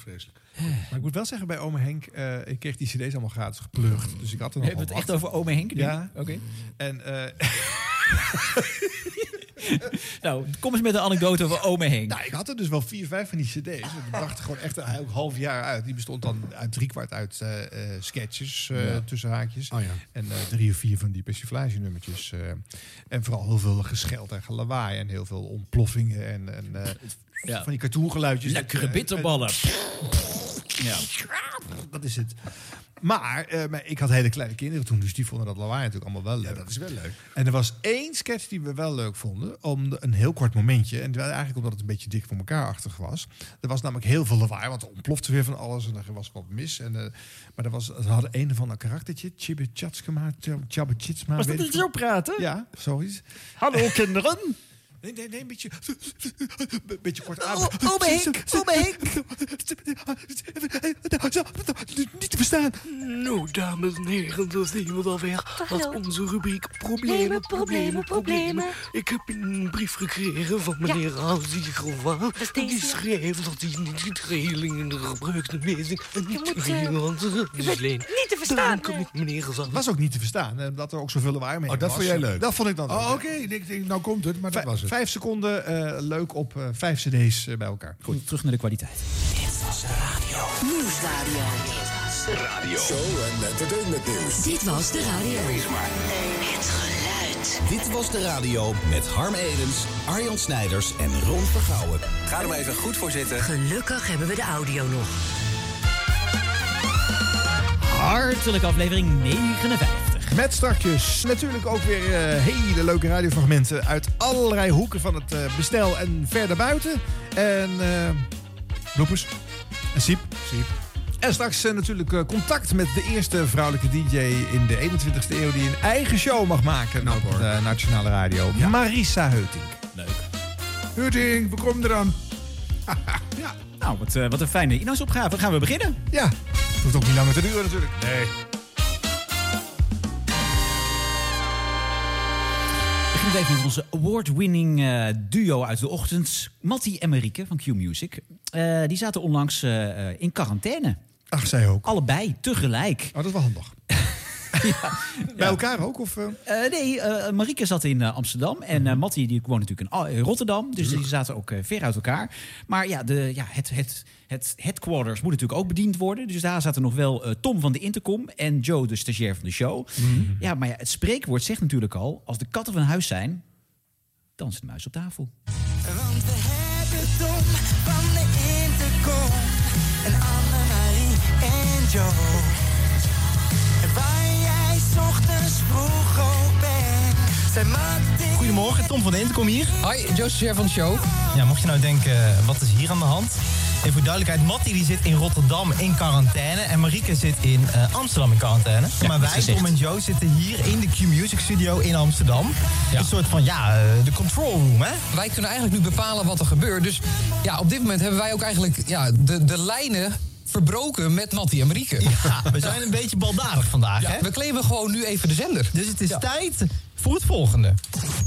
vreselijk. Maar ik moet wel zeggen, bij ome Henk, eh, ik kreeg die cd's allemaal gratis geplucht. Dus ik had er We nog hebben het echt over ome Henk nu? Ja. Oké. En eh, Nou, kom eens met een anekdote over ome Henk. nou, ik had er dus wel vier, vijf van die cd's. En die bracht gewoon echt een half jaar uit. Die bestond dan uit driekwart uit eh, eh, sketches, eh, Ja. tussen haakjes. Oh ja. En eh, drie of vier van die persiflage nummertjes. eh. en vooral heel veel gescheld en gelawaai. En heel veel ontploffingen. En, en eh, Ja. van die cartoongeluidjes. Lekkere Dat, bitterballen. Ja. Dat is het. Maar, eh, maar ik had hele kleine kinderen toen, dus die vonden dat lawaai natuurlijk allemaal wel Ja, leuk. dat is wel leuk. En er was één sketch die we wel leuk vonden, om de- een heel kort momentje. En eigenlijk omdat het een beetje dik voor elkaar achtig was. Er was namelijk heel veel lawaai, want er ontplofte weer van alles en er was wat mis. En, eh, maar er was, ze hadden een van een karaktertje, Chabbe Chitsma. Was dat niet zo praten? Ja, zoiets. Hallo kinderen. Nee, nee, nee, een beetje, een beetje kort aan. Oh, ome Henk, ome Henk. Niet te verstaan. Nou, dames en heren, dat is iemand alweer. hallo. Wat onze rubriek Problemen, problemen, problemen. Ik heb een brief gekregen van meneer En die schreef dat hij niet regeling in de gebruikte lezing en niet moet, eh, dus leen. niet te verstaan, Daarom kan eh. ik meneer Razan. was ook niet te verstaan, omdat er ook zoveel lawaai mee Oh, dat vond jij leuk? Dat vond ik dan Oh, leuk. oké. Ik denk, nou komt het, maar dat was het. Vijf seconden eh, leuk op eh, vijf cd's eh, bij elkaar. Goed, terug naar de kwaliteit. Nieuwsradio. Show en entertainment nieuws. Dit was de radio. Het geluid. Dit was de radio met Harm Edens, Arjan Snijders en Ron Vergouwen. Ga er maar even goed voor zitten. Gelukkig hebben we de audio nog. Hartelijke aflevering 59. Met strakjes natuurlijk ook weer eh, hele leuke radiofragmenten uit allerlei hoeken van het eh, bestel en verder buiten. En eh bloepers. En Siep. Siep. En straks natuurlijk contact met de eerste vrouwelijke DJ in de 21ste eeuw die een eigen show mag maken op hoor. de Nationale Radio. Marissa Heutink. Leuk. Hurting, we komen eraan. Nou, wat, wat een fijne inhoudsopgave. Gaan we beginnen? Ja, het hoeft ook niet langer te duren natuurlijk. Nee. Even met onze award-winning eh, duo uit de ochtend. Mattie en Marieke van Q-Music. Eh, die zaten onlangs eh, in quarantaine. Ach, zij ook. Allebei, tegelijk. Oh, dat is wel handig. Bij elkaar ook? Of, eh? Eh, nee, eh Marieke zat in Amsterdam. En eh Mattie die woont natuurlijk in, Rotterdam. Dus die zaten ook ver uit elkaar. Maar ja, de, ja het, het, het headquarters moet natuurlijk ook bediend worden. Dus daar zaten nog wel eh, Tom van de Intercom en Joe, de stagiair van de show. Ja, maar ja, het spreekwoord zegt natuurlijk al... als de katten van huis zijn, dan zit de muis op tafel. Want we hebben Tom van de Intercom en Annemarie en Joe. En waar Goedemorgen, Tom van de Intercom hier. Hoi, Joseph van de show. Ja, mocht je nou denken, eh, wat is hier aan de hand? Even voor duidelijkheid, Mattie die zit in Rotterdam in quarantaine... en Marieke zit in eh, Amsterdam in quarantaine. maar wij. Tom en Joe, zitten hier in de Q-Music Studio in Amsterdam. Een soort van, ja, eh, de control room, hè? Wij kunnen eigenlijk nu bepalen wat er gebeurt. Dus ja, op dit moment hebben wij ook eigenlijk ja, de, de lijnen verbroken met Mattie en Marieke. Ja, we zijn een beetje baldadig vandaag, Ja, hè? we claimen gewoon nu even de zender. Dus het is tijd voor het volgende.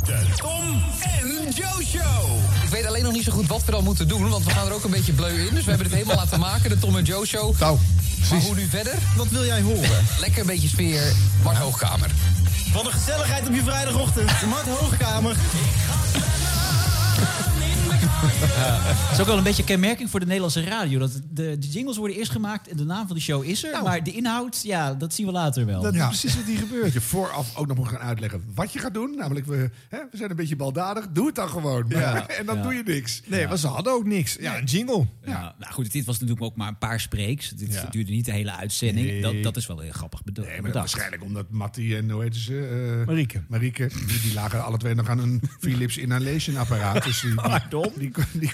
De Tom en Joe Show. Ik weet alleen nog niet zo goed wat we dan moeten doen, want we gaan er ook een beetje bleu in. Dus we hebben het helemaal laten maken, de Tom en Joe Show. Nou, Maar hoe nu verder? Wat wil jij horen? Lekker een beetje sfeer, Mart Hoogkamer. Wat een gezelligheid op je vrijdagochtend. Mart Hoogkamer. Het is ook wel een beetje kenmerking voor de Nederlandse radio. Dat de, de jingles worden eerst gemaakt en de naam van de show is er. Nou. Maar de inhoud, ja, dat zien we later wel. Dat Ja. is precies wat hier gebeurt. Dat je vooraf ook nog moet gaan uitleggen wat je gaat doen. Namelijk, we, hè, we zijn een beetje baldadig. Doe het dan gewoon. Ja. en dan Ja. doe je niks. Nee, maar ze hadden ook niks. Ja, een jingle. Ja, nou goed, dit was natuurlijk ook maar een paar spreeks. Dit Ja. duurde niet de hele uitzending. Nee. Dat, dat is wel heel grappig bedo- Nee, maar bedacht. waarschijnlijk omdat Mattie en hoe heet ze? eh, Marieke. Marieke. Die, die lagen alle twee nog aan een Philips inhalation apparaat. Dus die, die, Pardon? die, die, die,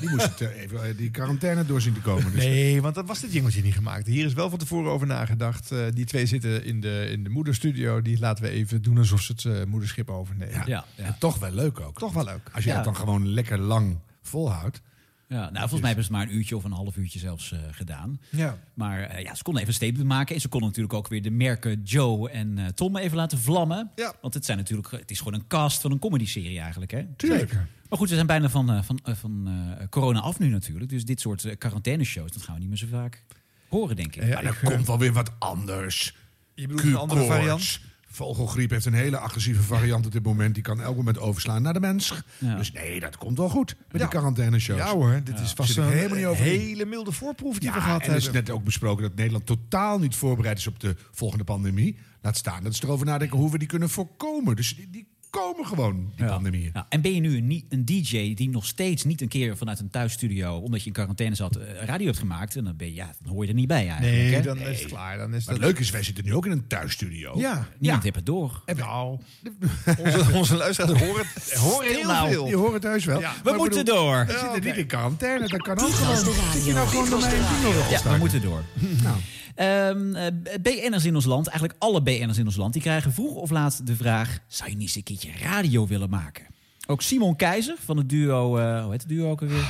die moesten te- even eh, die quarantaine door zien te komen. Dus Nee, want dat was dit jingeltje niet gemaakt. Hier is wel van tevoren over nagedacht. Eh, die twee zitten in de, in de moederstudio. Die laten we even doen alsof ze het eh, moederschip overnemen. Ja. Ja, ja. En toch wel leuk ook. Toch wel leuk. Als je Ja. dat dan gewoon lekker lang volhoudt. Ja, nou, volgens mij hebben ze maar een uurtje of een half uurtje zelfs eh, gedaan. Ja. Maar eh, ja, ze konden even een statement maken. En ze konden natuurlijk ook weer de merken Joe en eh, Tom even laten vlammen. Ja. Want het, zijn natuurlijk, het is gewoon een cast van een comedy-serie eigenlijk. Hè? Tuurlijk. Maar goed, we zijn bijna van, eh, van, eh, van eh, corona af nu natuurlijk. Dus dit soort quarantaineshows, dat gaan we niet meer zo vaak horen, denk ik. Ja, Maar er ik, komt wel weer wat anders. Je bedoelt een andere variant? Vogelgriep heeft een hele agressieve variant op dit moment. Die kan elk moment overslaan naar de mens. Ja. Dus nee, dat komt wel goed met Ja. die quarantaine-shows. Ja hoor, dit is vast een helemaal niet over in. hele milde voorproef die we gehad en er is hebben. net ook besproken dat Nederland totaal niet voorbereid is op de volgende pandemie. Laat staan dat ze erover nadenken hoe we die kunnen voorkomen. Dus die, die komen gewoon, die Ja. pandemieën. Ja, en ben je nu een, een DJ die nog steeds niet een keer vanuit een thuisstudio, omdat je in quarantaine zat, eh, radio hebt gemaakt, en dan, ben je, ja, dan hoor je er niet bij eigenlijk. Nee, hè? dan is het klaar. Dan is Maar dat... leuke is, wij zitten nu ook in een thuisstudio. Ja, Niemand Ja. heeft het door. nou, onze, onze luisteraars horen, het, horen heel nou. veel. Die horen het thuis wel. Ja. We Maar moeten bedoel, door. We zitten niet in quarantaine, dat kan ook gewoon. Zit je nou gewoon door was mij de een radio. ding Ja, we moeten door. Nou, Ehm, eh, BN'ers in ons land, eigenlijk alle BN'ers in ons land, die krijgen vroeg of laat de vraag: zou je niet eens een keertje radio willen maken? Ook Simon Keizer van het duo, eh, hoe heet het duo ook alweer?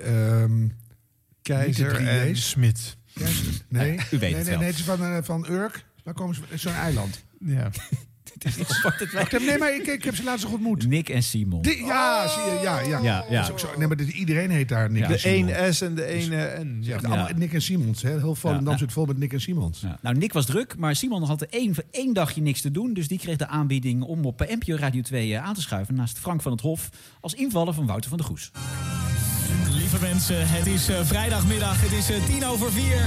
ehm, Keizer en 3D's. Smit. nee, u weet nee, het nee, wel. nee, het is van, eh, van Urk. Waar komen ze? Zo'n eiland. Ja. Nee, maar ik, ik heb ze laatst nog ontmoet. Nick en Simon. Die, ja, zie je, ja, ja. Ja, ja. Dat is ook zo- nee, maar dit- iedereen heet daar Nick Ja. en De Simon. 1 S en de 1 N. Ja. Allemaal. Nick en Simons. Hè? Heel Volendam Ja. zit vol met Nick en Simons. Ja. Nou, Nick was druk, maar Simon had er één, één dagje niks te doen. Dus die kreeg de aanbieding om op eh, NPO Radio 2 eh, aan te schuiven... naast Frank van het Hof als invaller van Wouter van der Goes. Lieve mensen, het is eh, vrijdagmiddag, het is tien over vier.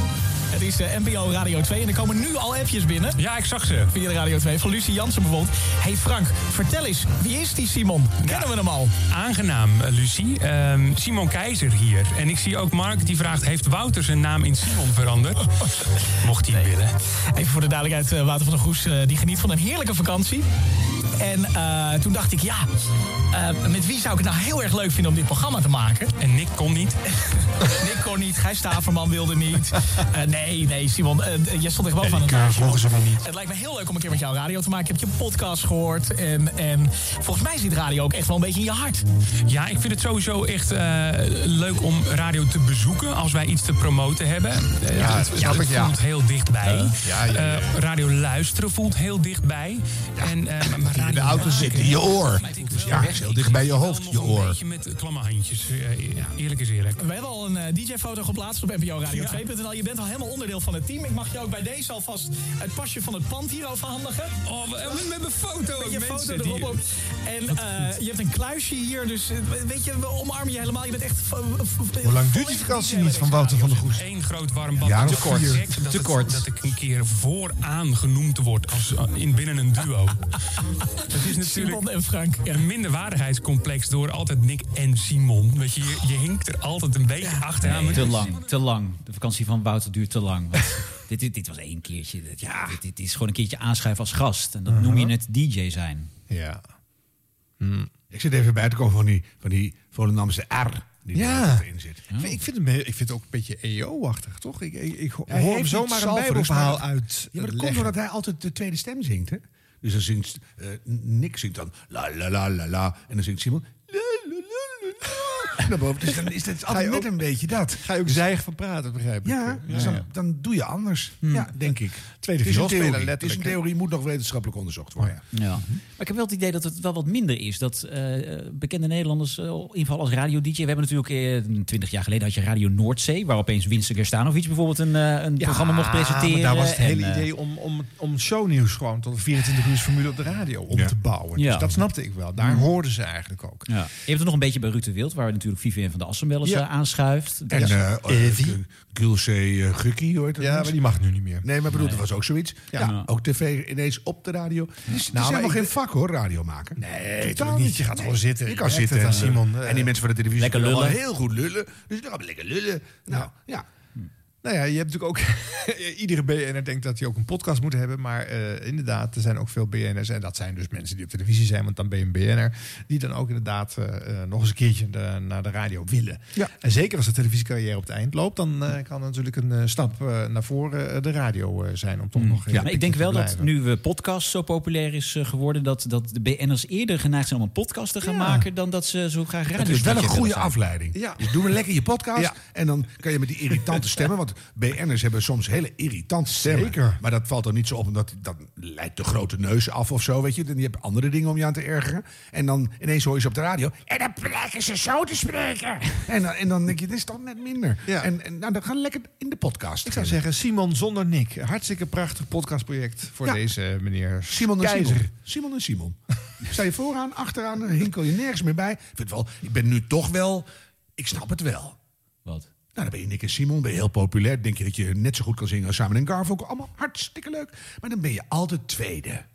Het is eh, NPO Radio 2 en er komen nu al appjes binnen. Ja, ik zag ze. Via de Radio 2 van Lucie Jansen bijvoorbeeld. hey Frank, vertel eens, wie is die Simon? Kennen we hem al? Aangenaam, eh, Lucie. Ehm, Simon Keizer hier. En ik zie ook Mark die vraagt... heeft Wouter zijn naam in Simon veranderd? Mocht hij willen. Even voor de duidelijkheid, eh, Wouter van der Goes die geniet van een heerlijke vakantie. En toen dacht ik, ja, met wie zou ik het nou heel erg leuk vinden om dit programma te maken? En Nick kon niet. Nick kon niet, Gijs Staverman wilde niet. Nee, nee, Simon, eh, jij stond echt wel van het keur lijstje. volgen ze wel niet. Het lijkt me heel leuk om een keer met jou radio te maken. Ik heb je podcast gehoord. En, en volgens mij zit radio ook echt wel een beetje in je hart. Ja, ik vind het sowieso echt eh, leuk om radio te bezoeken... als wij iets te promoten hebben. Ja, het, voelt heel dichtbij. ja, ja, ja. Radio luisteren voelt heel dichtbij. En, eh, maar- radio de auto zit in je oor. Ik- Ja, is heel dicht bij je hoofd, je oor. Een beetje met klamme handjes. Eh, ja, eerlijk is eerlijk. We hebben al een eh, DJ-foto geplaatst op NPO Radio 2.nl. Je bent al helemaal onderdeel van het team. Ik mag je ook bij deze alvast het pasje van het pand hier overhandigen. Oh, we hebben een foto. Met je foto erop. ook. En eh, je hebt een kluisje hier, dus eh, weet je, we omarmen je helemaal. Je bent echt... Hoe lang duurt die vakantie niet van Wouter van der Goes? Eén groot warm bad. Ja, Te kort. Dat, Te het- kort. dat ik een keer vooraan genoemd word als, in binnen een duo. Het is natuurlijk Simon en Frank. Ja. Minderwaardigheidscomplex door altijd Nick en Simon. Weet je, je, je hinkt er altijd een beetje achteraan. Te lang, te lang. De vakantie van Wouter duurt te lang. Dit, dit, dit was één keertje. Dit, ja, dit, dit is gewoon een keertje aanschuiven als gast. En dat noem je het DJ zijn. Ja. Ik zit even bij te komen van die, van die Volendamse R die Ja. erin zit. Ik vind- Ik vind, hem, ik vind het ook een beetje EO-achtig, toch? Ik, ik, hoor hem heeft zomaar een bijbelverhaal uit Ja, maar dat komt doordat hij altijd de tweede stem zingt, hè? Dus dan zingt eh, Nick zingt dan la la la la la en dan zingt Simon la la la la la. Daarboven. Dus dan is het altijd net ook- een beetje dat. Ga je ook zijig van praten, begrijp ik? Ja, dus dan, dan doe je anders. Ja, denk ik. Tweede het is een vioolspeler, theorie. Het is een theorie, moet nog wetenschappelijk onderzocht worden. Ja. Maar ik heb wel het idee dat het wel wat minder is. Dat eh, bekende Nederlanders uh, invallen als radio-dj. We hebben natuurlijk eh, twintig jaar geleden had je Radio Noordzee... waar opeens Winston Gerstanovic bijvoorbeeld een, een programma mocht presenteren. maar daar was het En, hele idee om, om, om shownieuws gewoon tot een 24 uur formule op de radio om Ja. te bouwen. Ja. Dus dat snapte ik wel. Daar hoorden ze eigenlijk ook. Ja. Je hebt het nog een beetje bij Ruud de Wild... waar natuurlijk Vivian van de Assen wel eens Ja. eh, aanschuift. En eh eh, Evie. Gulce eh, Gukkie, hoort Ja, maar die mag nu niet meer. Nee, maar bedoel, dat was ook zoiets. Ja. Ja. ook tv ineens op de radio. Het is, het is maar helemaal ik- geen vak hoor, radio maken. Nee, natuurlijk niet. Je gaat gewoon zitten. Je Je kan zitten. en, Simon, eh, eh, en die mensen van de televisie lekker lullen. heel goed lullen. Dus dan lekker lullen. Nou, ja. Nou ja, je hebt natuurlijk ook... iedere BN'er denkt dat hij ook een podcast moet hebben. Maar eh, inderdaad, er zijn ook veel BN'ers. En dat zijn dus mensen die op televisie zijn. Want dan ben je een BN'er. Die dan ook inderdaad eh, nog eens een keertje de- naar de radio willen. Ja. En zeker als de televisiecarrière op het eind loopt. Dan eh, kan natuurlijk een stap naar voren de radio zijn. Om toch nog in Ja, maar ik denk wel dat nu we podcast zo populair is geworden... Dat, dat de BN'ers eerder geneigd zijn om een podcast te gaan Ja. maken... dan dat ze zo graag radio Het is wel een goede afleiding. Ja. Dus doe maar lekker je podcast. Ja. En dan kan je met die irritante stemmen. Want BN'ers hebben soms hele irritante stemmen. Zeker. Maar dat valt er niet zo op. Omdat dat leidt de grote neus af of zo. Weet je. En je hebt andere dingen om je aan te ergeren. En dan ineens hoor je ze op de radio. En dan blijken ze zo te spreken. En dan, en dan denk je, dit is toch net minder. Ja. En, en nou, dan gaan we lekker in de podcast. Ik zou zeggen, Simon zonder Nick. Hartstikke prachtig podcastproject voor Ja. deze meneer Simon en Keizer. Simon. Simon en Simon. Sta je vooraan, achteraan, dan hinkel je nergens meer bij. Ik, vind het wel, ik ben nu toch wel... Ik snap het wel. Wat? Nou, dan ben je Nick en Simon, ben je heel populair. Denk je dat je net zo goed kan zingen als Simon en Garfunkel. Allemaal hartstikke leuk. Maar dan ben je altijd tweede.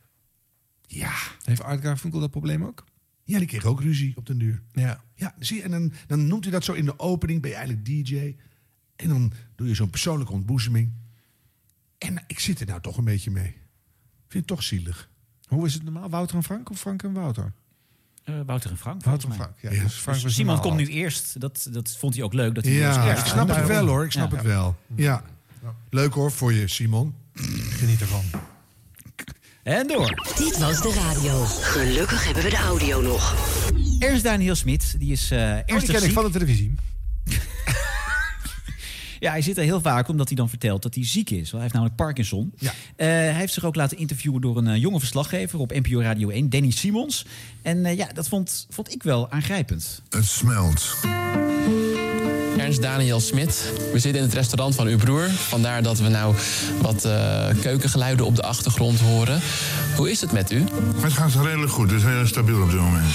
Ja. Heeft Art Garfunkel dat probleem ook? Ja, die kreeg ook ruzie op den duur. Ja. Ja, zie je, en dan, dan noemt hij dat zo in de opening. Ben je eigenlijk DJ. En dan doe je zo'n persoonlijke ontboezeming. En ik zit er nou toch een beetje mee. Vind het toch zielig. Hoe is het normaal? Wouter en Frank of Frank en Wouter? Eh, Wouter en Frank. Wouter en Frank, ja. Dus Frank was Simon komt nu eerst. Dat, dat vond hij ook leuk. Dat hij Ja, ik snap het wel hoor. Ik snap Ja. het wel. Ja. Leuk hoor voor je, Simon. Geniet ervan. En door. Dit was de radio. Gelukkig hebben we de audio nog. Ernst Daniel Smit, die is eh Oh, die ernstig ken ik van de televisie. Ja, hij zit er heel vaak omdat hij dan vertelt dat hij ziek is. Want Hij heeft namelijk Parkinson. Ja. Eh, hij heeft zich ook laten interviewen door een eh, jonge verslaggever op NPO Radio 1, Danny Simons. En eh, ja, dat vond, vond ik wel aangrijpend. Het smelt. Ernst Daniel Smit. We zitten in het restaurant van uw broer. Vandaar dat we nou wat eh, keukengeluiden op de achtergrond horen. Hoe is het met u? Het gaat redelijk goed. Het is heel stabiel op dit moment.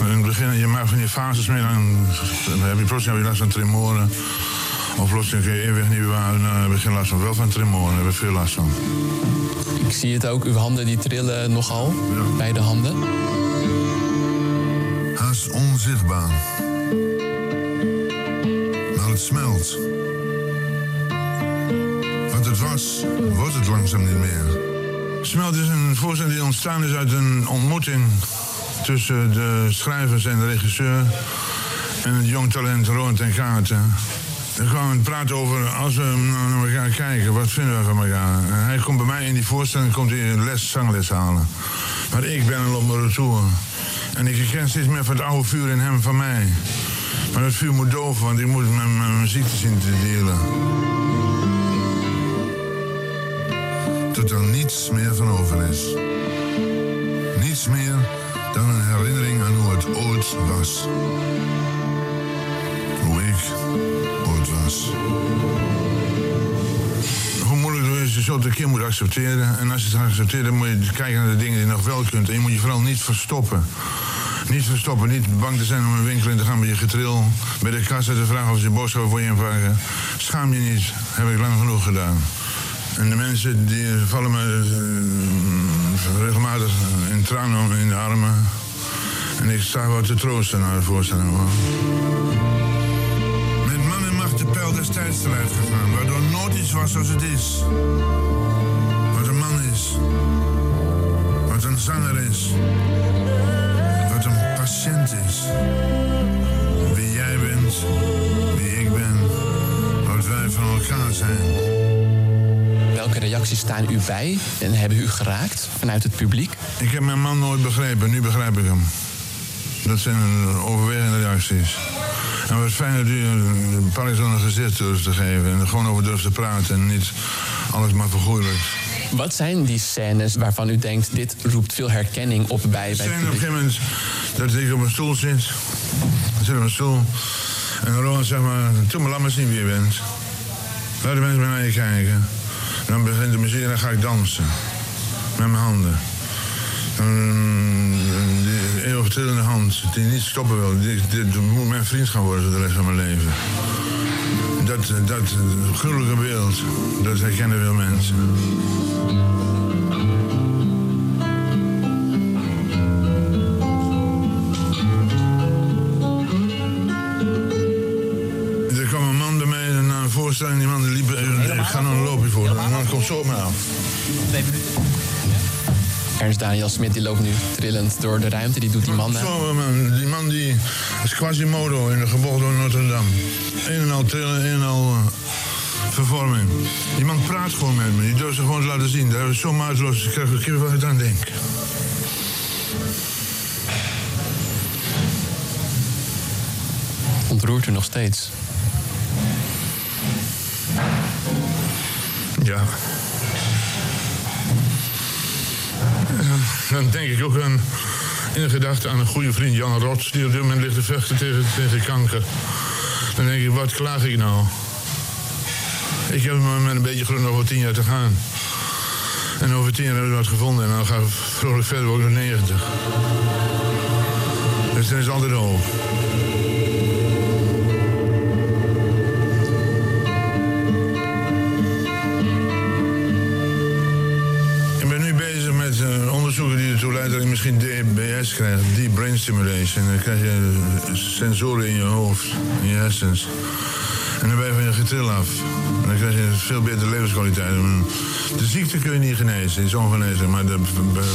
In het begin, je maakt van die fases mee, dan, dan heb je je last van tremoren. Of plotseling kun je eeuwig niet bewaren. Dan heb je geen last van. Wel van tremoren, heb je veel last van. Ik zie het ook, uw handen die trillen nogal. Beide handen. Haast onzichtbaar. Maar het smelt. Wat het was, wordt het langzaam niet meer. Smelt is een voorstelling die ontstaan is uit een ontmoeting tussen de schrijvers en de regisseur en het jong talent Roland en Kaarten. We kwamen praten over, als we nou naar elkaar kijken, wat vinden we van elkaar? Hij komt bij mij in die voorstelling, komt hij een les, zangles halen. Maar ik ben al op. En ik herken steeds meer van het oude vuur in hem van mij. Maar dat vuur moet doven, want ik moet mijn mijn ziekte zien te delen. Tot er niets meer van over is. Niets meer dan een herinnering aan hoe het ooit was. Ooit was. Hoe moeilijk het is, zult het een keer moeten accepteren. En als je het accepteert, dan moet je kijken naar de dingen die je nog wel kunt. En je moet je vooral niet verstoppen. Niet verstoppen, niet bang te zijn om een winkel in te gaan met je getril. Bij de kassa te vragen of ze boodschappen voor je inpakken. Schaam je niet, heb ik lang genoeg gedaan. En de mensen die vallen me eh, regelmatig in tranen in de armen. En ik sta wel te troosten naar de voorstelling. Macht de pijl destijds eruit gegaan, waardoor nooit iets was zoals het is. Wat een man is. Wat een zanger is. Wat een patiënt is. Wie jij bent, wie ik ben, wat wij van elkaar zijn. Welke reacties staan u bij en hebben u geraakt vanuit het publiek? Ik heb mijn man nooit begrepen, nu begrijp ik hem. Dat zijn overwegende reacties. En wat fijn dat u een Parkinson een gezicht durft te geven. En er gewoon over durft te praten en niet alles maar vergoeilijkt. Wat zijn die scènes waarvan u denkt, dit roept veel herkenning op bij, bij Het het zijn op een gegeven moment dat ik op een stoel zit. Ik zit op een stoel. En Roland zegt maar, toen maar laat maar zien wie je bent. Laat de mensen maar naar je kijken. Dan begint de muziek en dan ga ik dansen. Met mijn handen. Dan, trillende hand, die niet stoppen wil. Dit, moet mijn vriend gaan worden voor de rest van mijn leven. Dat, dat gruwelijke beeld, dat herkennen veel mensen. Er kwam een man bij mij na een voorstelling. Die man liep... eh, Ik ga nog een loopje voor. De man komt zo op me af. Twee minuten. Ernst Daniel Smit die loopt nu trillend door de ruimte. Die doet die man na. Die man die is Quasimodo in de gebocht door Notre Dame. Een en al trillen, een en al eh, vervorming. Die man praat gewoon met me. Die durft ze gewoon te laten zien. Daar is zo maatloos. Ik krijg er keer wat ik aan denk. Ontroert u nog steeds. Ja. Dan denk ik ook aan, in een gedachte aan een goede vriend Jan Rots... die op dit moment ligt te vechten tegen, kanker. Dan denk ik, wat klaag ik nou? Ik heb met een beetje geluk nog wel tien jaar te gaan. En over tien jaar hebben we wat gevonden en dan gaan we vrolijk verder ook nog 90. Dus dan is altijd hoop. Misschien DBS krijgt, deep brain stimulation. Dan krijg je eh, sensoren in je hoofd, in je hersens. En dan ben je van je getril af. En dan krijg je veel betere levenskwaliteit. De ziekte kun je niet genezen, is ongeneeslijk. Maar de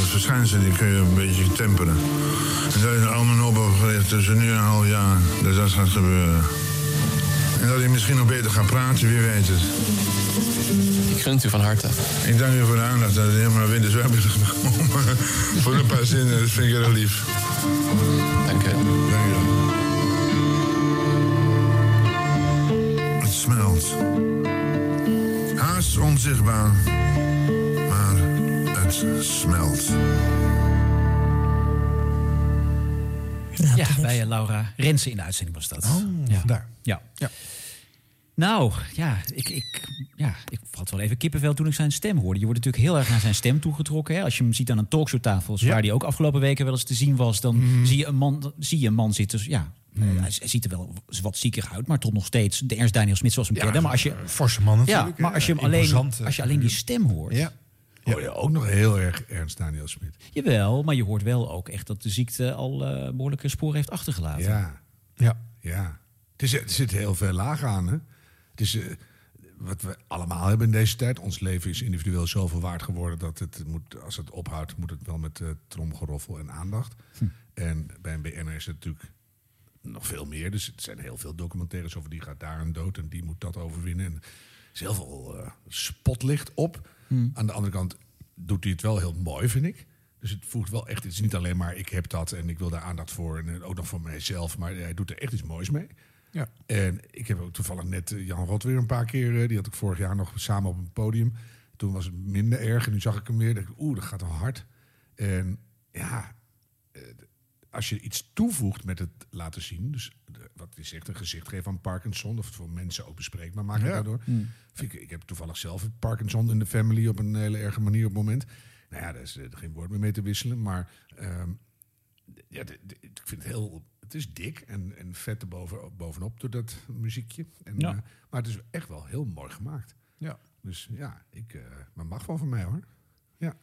verschijnselen die kun je een beetje temperen. En daar is allemaal op gericht tussen nu en een half jaar dat dat gaat gebeuren. En dat je misschien nog beter gaat praten, wie weet het. Ik gun het u van harte. Ik dank u voor de aandacht dat u helemaal naar Winterswijk bent gekomen. voor een paar zinnen, dat vind ik erg lief. Dank u. Dank u wel. Het smelt. Haast onzichtbaar, maar het smelt. Ja, bij Laura Rensen in de uitzending was dat. ja. daar. Ja. Nou, ja ik, ik, ja, ik had wel even kippenvel toen ik zijn stem hoorde. Je wordt natuurlijk heel erg naar zijn stem toegetrokken. Hè? Als je hem ziet aan een talkshowtafel, zoals waar die ook afgelopen weken wel eens te zien was, dan Mhm. zie, je een man, zie je een man zitten. Ja, eh, hij, ziet er wel wat zieker uit, maar toch nog steeds de Ernst Daniel Smit zoals hem Ja, kennen. Maar als je, forse man natuurlijk, Ja, maar als je, hem alleen, Imposant, als je alleen die stem hoort. Ja. Hoor je ook nog heel erg Ernst Daniel Smit. Jawel, maar je hoort wel ook echt dat de ziekte al eh, behoorlijke sporen heeft achtergelaten. Ja. Ja. Ja. Het is, er zit heel veel laag aan. Hè? Het is, eh, wat we allemaal hebben in deze tijd. Ons leven is individueel zoveel waard geworden dat het moet, als het ophoudt, moet het wel met eh tromgeroffel en aandacht. En bij een BNR is het natuurlijk nog veel meer. Dus er zijn heel veel documentaires over die gaat daar een dood en die moet dat overwinnen. En er is heel veel eh, spotlicht op. Aan de andere kant doet hij het wel heel mooi, vind ik. Dus het voegt wel echt. Het is niet alleen maar ik heb dat en ik wil daar aandacht voor. En ook nog voor mijzelf. Maar hij doet er echt iets moois mee. Ja. En ik heb ook toevallig net eh, Jan Rot weer een paar keer. eh, Die had ik vorig jaar nog samen op een podium. Toen was het minder erg. En nu zag ik hem weer. dacht ik, Oeh, dat gaat wel hard. En ja, eh, als je iets toevoegt met het laten zien. Dus wat hij zegt, een gezicht geven aan Parkinson. Of het voor mensen ook bespreekbaar maken Ja. daardoor. Mm. Vind ik, ik heb toevallig zelf Parkinson in de family op een hele erge manier op het moment. Nou ja, daar is geen woord meer mee te wisselen. Maar ehm, ja, ik vind het heel. Het is dik en, en vet erboven, bovenop door dat muziekje. En, Ja. eh, maar het is echt wel heel mooi gemaakt. Ja. Dus ja, ik, eh maar mag wel van mij hoor. Ja.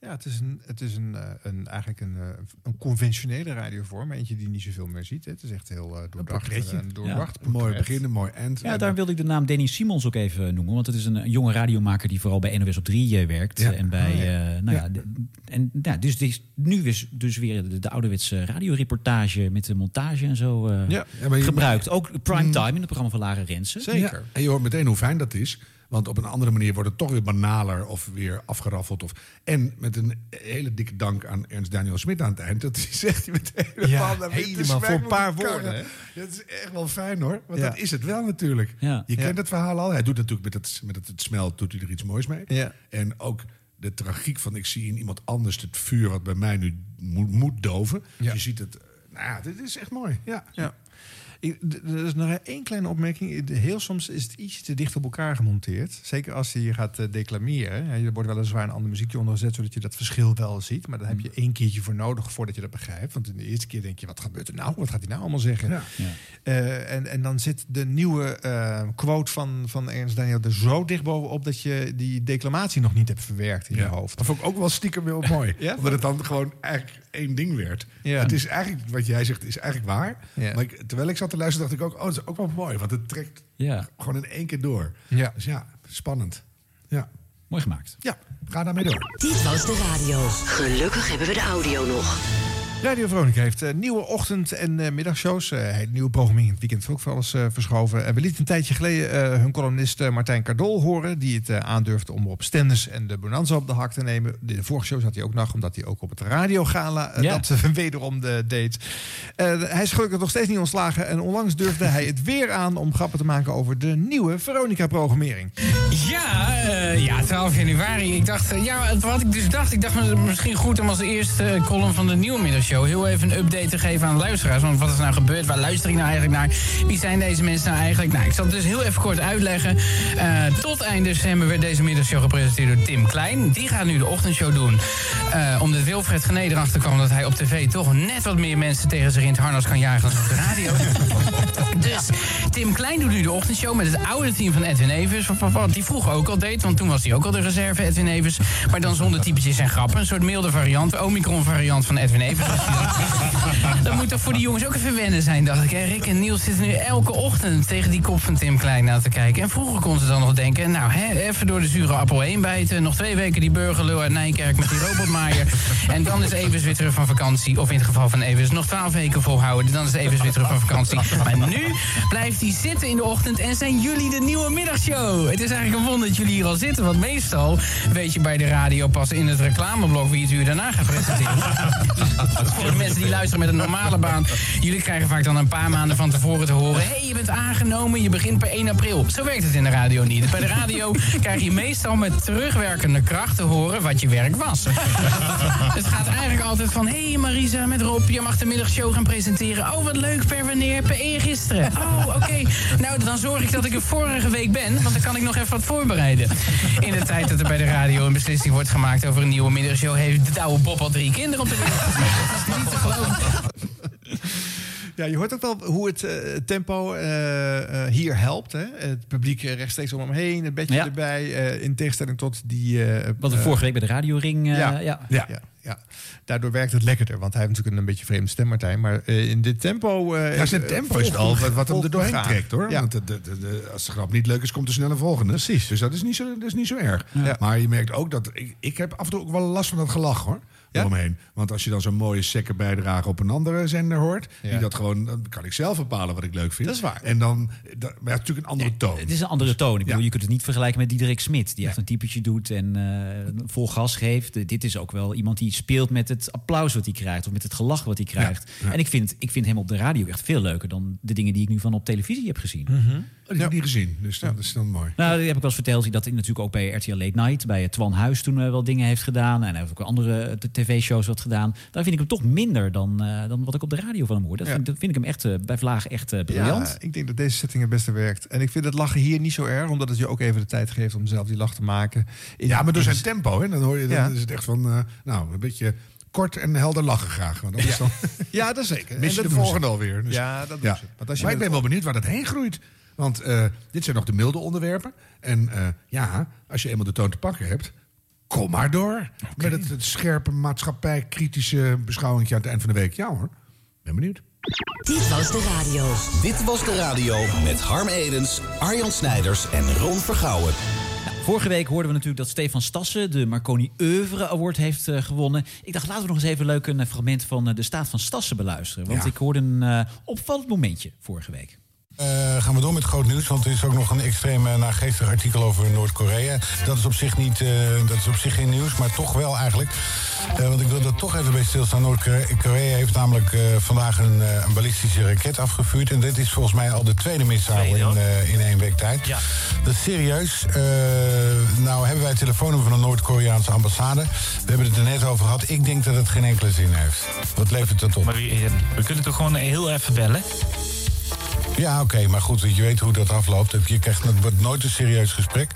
Ja, het is, een, het is een, eh, een, eigenlijk een, eh, een conventionele radiovorm. Eentje die niet zoveel meer ziet. Hè. Het is echt heel uh, doordacht portretje. en doordacht. Ja, een mooi portret. begin, een mooi eind. Ja, daar wilde ik de naam Danny Simons ook even noemen. Want het is een, een jonge radiomaker die vooral bij NOS op 3 eh, werkt. Ja. En bij, Oh, ja. eh, nou ja, de- en ja, dus dit is nu is dus weer de, de ouderwetse radioreportage met de montage en zo eh, Ja. Ja, maar je- gebruikt. Ook primetime in het programma van Lara Rensen. Ja, En je hoort meteen hoe fijn dat is. Want op een andere manier wordt het toch weer banaler of weer afgeraffeld. Of, en met een hele dikke dank aan Ernst Daniel Smit aan het eind. Dat hij zegt hij met helemaal Ja, helemaal voor een paar woorden, hè? Dat is echt wel fijn hoor. Want Ja. dat is het wel natuurlijk. Ja. Je kent het verhaal al. Hij doet natuurlijk met het, met het, het smelt doet hij er iets moois mee. Ja. En ook de tragiek van ik zie in iemand anders het vuur wat bij mij nu moet, moet doven. Ja. Je ziet het. Nou ja, dit is echt mooi. Ja. Ja. Er is nog één kleine opmerking. Heel soms is het ietsje te dicht op elkaar gemonteerd. Zeker als je gaat eh, declameren. Er wordt weliswaar een ander muziekje onder gezet... zodat je dat verschil wel ziet. Maar daar heb je één keertje voor nodig voordat je dat begrijpt. Want in de eerste keer denk je, wat gebeurt er nou? Wat gaat hij nou allemaal zeggen? Ja. Eh, en, en dan zit de nieuwe eh, quote van, van Ernst Daniel er zo dicht bovenop... dat je die declamatie nog niet hebt verwerkt in je hoofd. Dat vond ik ook wel stiekem heel mooi. Ja? Omdat het dan gewoon eigenlijk één ding werd. Ja. Het is eigenlijk, wat jij zegt, is eigenlijk waar. Ja. Maar ik, terwijl ik zat te luisteren, dacht ik ook... oh, dat is ook wel mooi, want het trekt Ja. gewoon in één keer door. Ja. Dus ja, spannend. Ja. Mooi gemaakt. Ja, ga daarmee door. Dit was de radio. Gelukkig hebben we de audio nog. Radio Veronica heeft eh, nieuwe ochtend- en eh, middagshows. hele nieuwe programmering in het weekend is ook voor alles verschoven. En we lieten een tijdje geleden hun columnist Martijn Cardol horen... die het aandurfde om op Stenders en de Bonanza op de hak te nemen. De, de vorige show zat hij ook nog, omdat hij ook op het radiogala Ja. dat wederom de, deed. Hij is gelukkig nog steeds niet ontslagen. En onlangs durfde hij het weer aan om grappen te maken over de nieuwe Veronica-programmering. Ja, ja, 12 januari. Ik dacht, ja, wat ik dus dacht, ik dacht misschien goed om als eerste column van de nieuwe middagshow heel even een update te geven aan de luisteraars. Want wat is nou gebeurd? Waar luister ik nou eigenlijk naar? Wie zijn deze mensen nou eigenlijk? Nou, ik zal het dus heel even kort uitleggen. Eh, tot eind december werd deze middagshow gepresenteerd door Tim Klein. Die gaat nu de ochtendshow doen. Eh, omdat Wilfred Genee erachter kwam dat hij op tv toch net wat meer mensen tegen zich in het harnas kan jagen dan op de radio. Dus Tim Klein doet nu de ochtendshow met het oude team van Edwin Evers. Wat- hij vroeger ook al deed, want toen was hij ook al de reserve Edwin Evers. Maar dan zonder typetjes en grappen. Een soort milde variant, Omicron variant van Edwin Evers. Dat moet toch voor die jongens ook even wennen zijn, dacht ik. hè. Rick en Niels zitten nu elke ochtend tegen die kop van Tim Klein na te kijken. En vroeger konden ze dan nog denken, nou, hè, even door de zure appel heen bijten. Nog twee weken die burgerlul uit Nijkerk met die robotmaaier. En dan is Evers weer terug van vakantie. Of in het geval van Evers nog twaalf weken volhouden. Dan is Evers weer terug van vakantie. Maar nu blijft hij zitten in de ochtend en zijn jullie de nieuwe middagshow. Het is eigenlijk een wonder dat jullie hier al zitten. Want meestal weet je bij de radio pas in het reclameblok wie het u daarna gaat presenteren. Voor de mensen die luisteren met een normale baan. Jullie krijgen vaak dan een paar maanden van tevoren te horen. Hé, hey, je bent aangenomen, je begint per 1 april. Zo werkt het in de radio niet. Bij de radio krijg je meestal met terugwerkende kracht te horen wat je werk was. het gaat eigenlijk altijd van... Hé hey Marisa, met Rob, je mag de middagshow gaan presenteren. Oh, wat leuk, per wanneer? Per eergisteren. Oh, oké. Nou, dan zorg ik dat ik er vorige week ben. Want dan kan ik nog even wat voorbereiden. In de tijd dat er bij de radio een beslissing wordt gemaakt over een nieuwe middagshow... heeft de oude Bob al drie kinderen op de wereld. Dat is niet te geloven. Ja, je hoort ook wel hoe het eh, tempo eh, eh, hier helpt. Hè? Het publiek rechtstreeks om hem heen, het bedje Ja. erbij. eh, in tegenstelling tot die... eh, Wat we vorige week bij de radioring... eh, ja, ja. ja. Ja, ja. Daardoor werkt het lekkerder, want hij heeft natuurlijk een, een beetje vreemde stem, Martijn. Maar eh, in dit tempo... eh, Ja, zijn tempo is al wat, wat hem er doorheen trekt, hoor. Ja. Want de, de, de- als de grap niet leuk is, komt er snel een volgende. Precies. Dus dat is niet zo, dat is niet zo erg. Ja. Maar je merkt ook dat... Ik, ik heb af en toe ook wel last van dat gelach, hoor. Ja? Omheen. Want als je dan zo'n mooie sekke bijdrage op een andere zender hoort... Ja. Die dat gewoon, dan kan ik zelf bepalen wat ik leuk vind. Dat is waar. En dan... Dat, maar ja, natuurlijk een andere toon. Het is een andere toon. Ik bedoel, Ja. je kunt het niet vergelijken met Diederik Smit, die echt een typetje doet en eh, vol gas geeft. Eh, Dit is ook wel iemand die speelt met het applaus wat hij krijgt of met het gelach wat hij krijgt. ja. En ik vind, ik vind hem op de radio echt veel leuker dan de dingen die ik nu van op televisie heb gezien. Oh, die heb ik niet gezien. Dus dat is dan mooi. Nou, die heb ik wel eens verteld. Dat hij natuurlijk ook bij RTL Late Night, bij Twan Huis toen eh, wel dingen heeft gedaan. En hij heeft ook andere eh, tv-shows wat gedaan. Daar vind ik hem toch minder dan, eh, dan wat ik op de radio van hem hoor. Dat, Ja. vind, dat vind ik hem echt eh, bij Vlaag echt eh, briljant. Ja, ik denk dat deze setting het beste werkt. En ik vind het lachen hier niet zo erg, omdat het je ook even de tijd geeft om zelf die lach te maken. In- Ja, maar door zijn tempo, hè, dan hoor je... Dan Ja. is het echt van... eh, nou, een beetje kort en helder lachen graag. Want dat is dan... Ja, dat zeker. Mis En je dat de volgende ze. alweer. Dus, Ja, dat doen ze. Want als je maar ik ben wel benieuwd waar dat heen groeit. Want eh, dit zijn nog de milde onderwerpen. En eh, ja, als je eenmaal de toon te pakken hebt... kom maar door. Met het, het scherpe maatschappij-kritische beschouwing aan het eind van de week. Ja hoor, ben benieuwd. Dit was de radio. Dit was de radio met Harm Edens, Arjan Snijders en Ron Vergouwen. Vorige week hoorden we natuurlijk dat Stefan Stassen de Marconi Oeuvre Award heeft eh, gewonnen. Ik dacht, laten we nog eens even leuk een fragment van eh, de staat van Stassen beluisteren. Want Ja. ik hoorde een eh, opvallend momentje vorige week. Eh, gaan we door met groot nieuws, want er is ook nog een extreem naargeestig artikel over Noord-Korea. Dat is op zich niet, eh, dat is op zich geen nieuws, maar toch wel eigenlijk. Want ik wil er toch even bij stilstaan. Noord-Korea heeft namelijk vandaag een, een ballistische raket afgevuurd. En dit is volgens mij al de tweede missaal in, in één week tijd. Dat is serieus. Nou hebben wij het telefoonnummer van de Noord-Koreaanse ambassade. We hebben het er net over gehad. Ik denk dat het geen enkele zin heeft. Wat levert het op? Maar we, we kunnen toch gewoon heel even bellen? Ja, oké, maar goed, je weet hoe dat afloopt. Je krijgt het wordt nooit een serieus gesprek.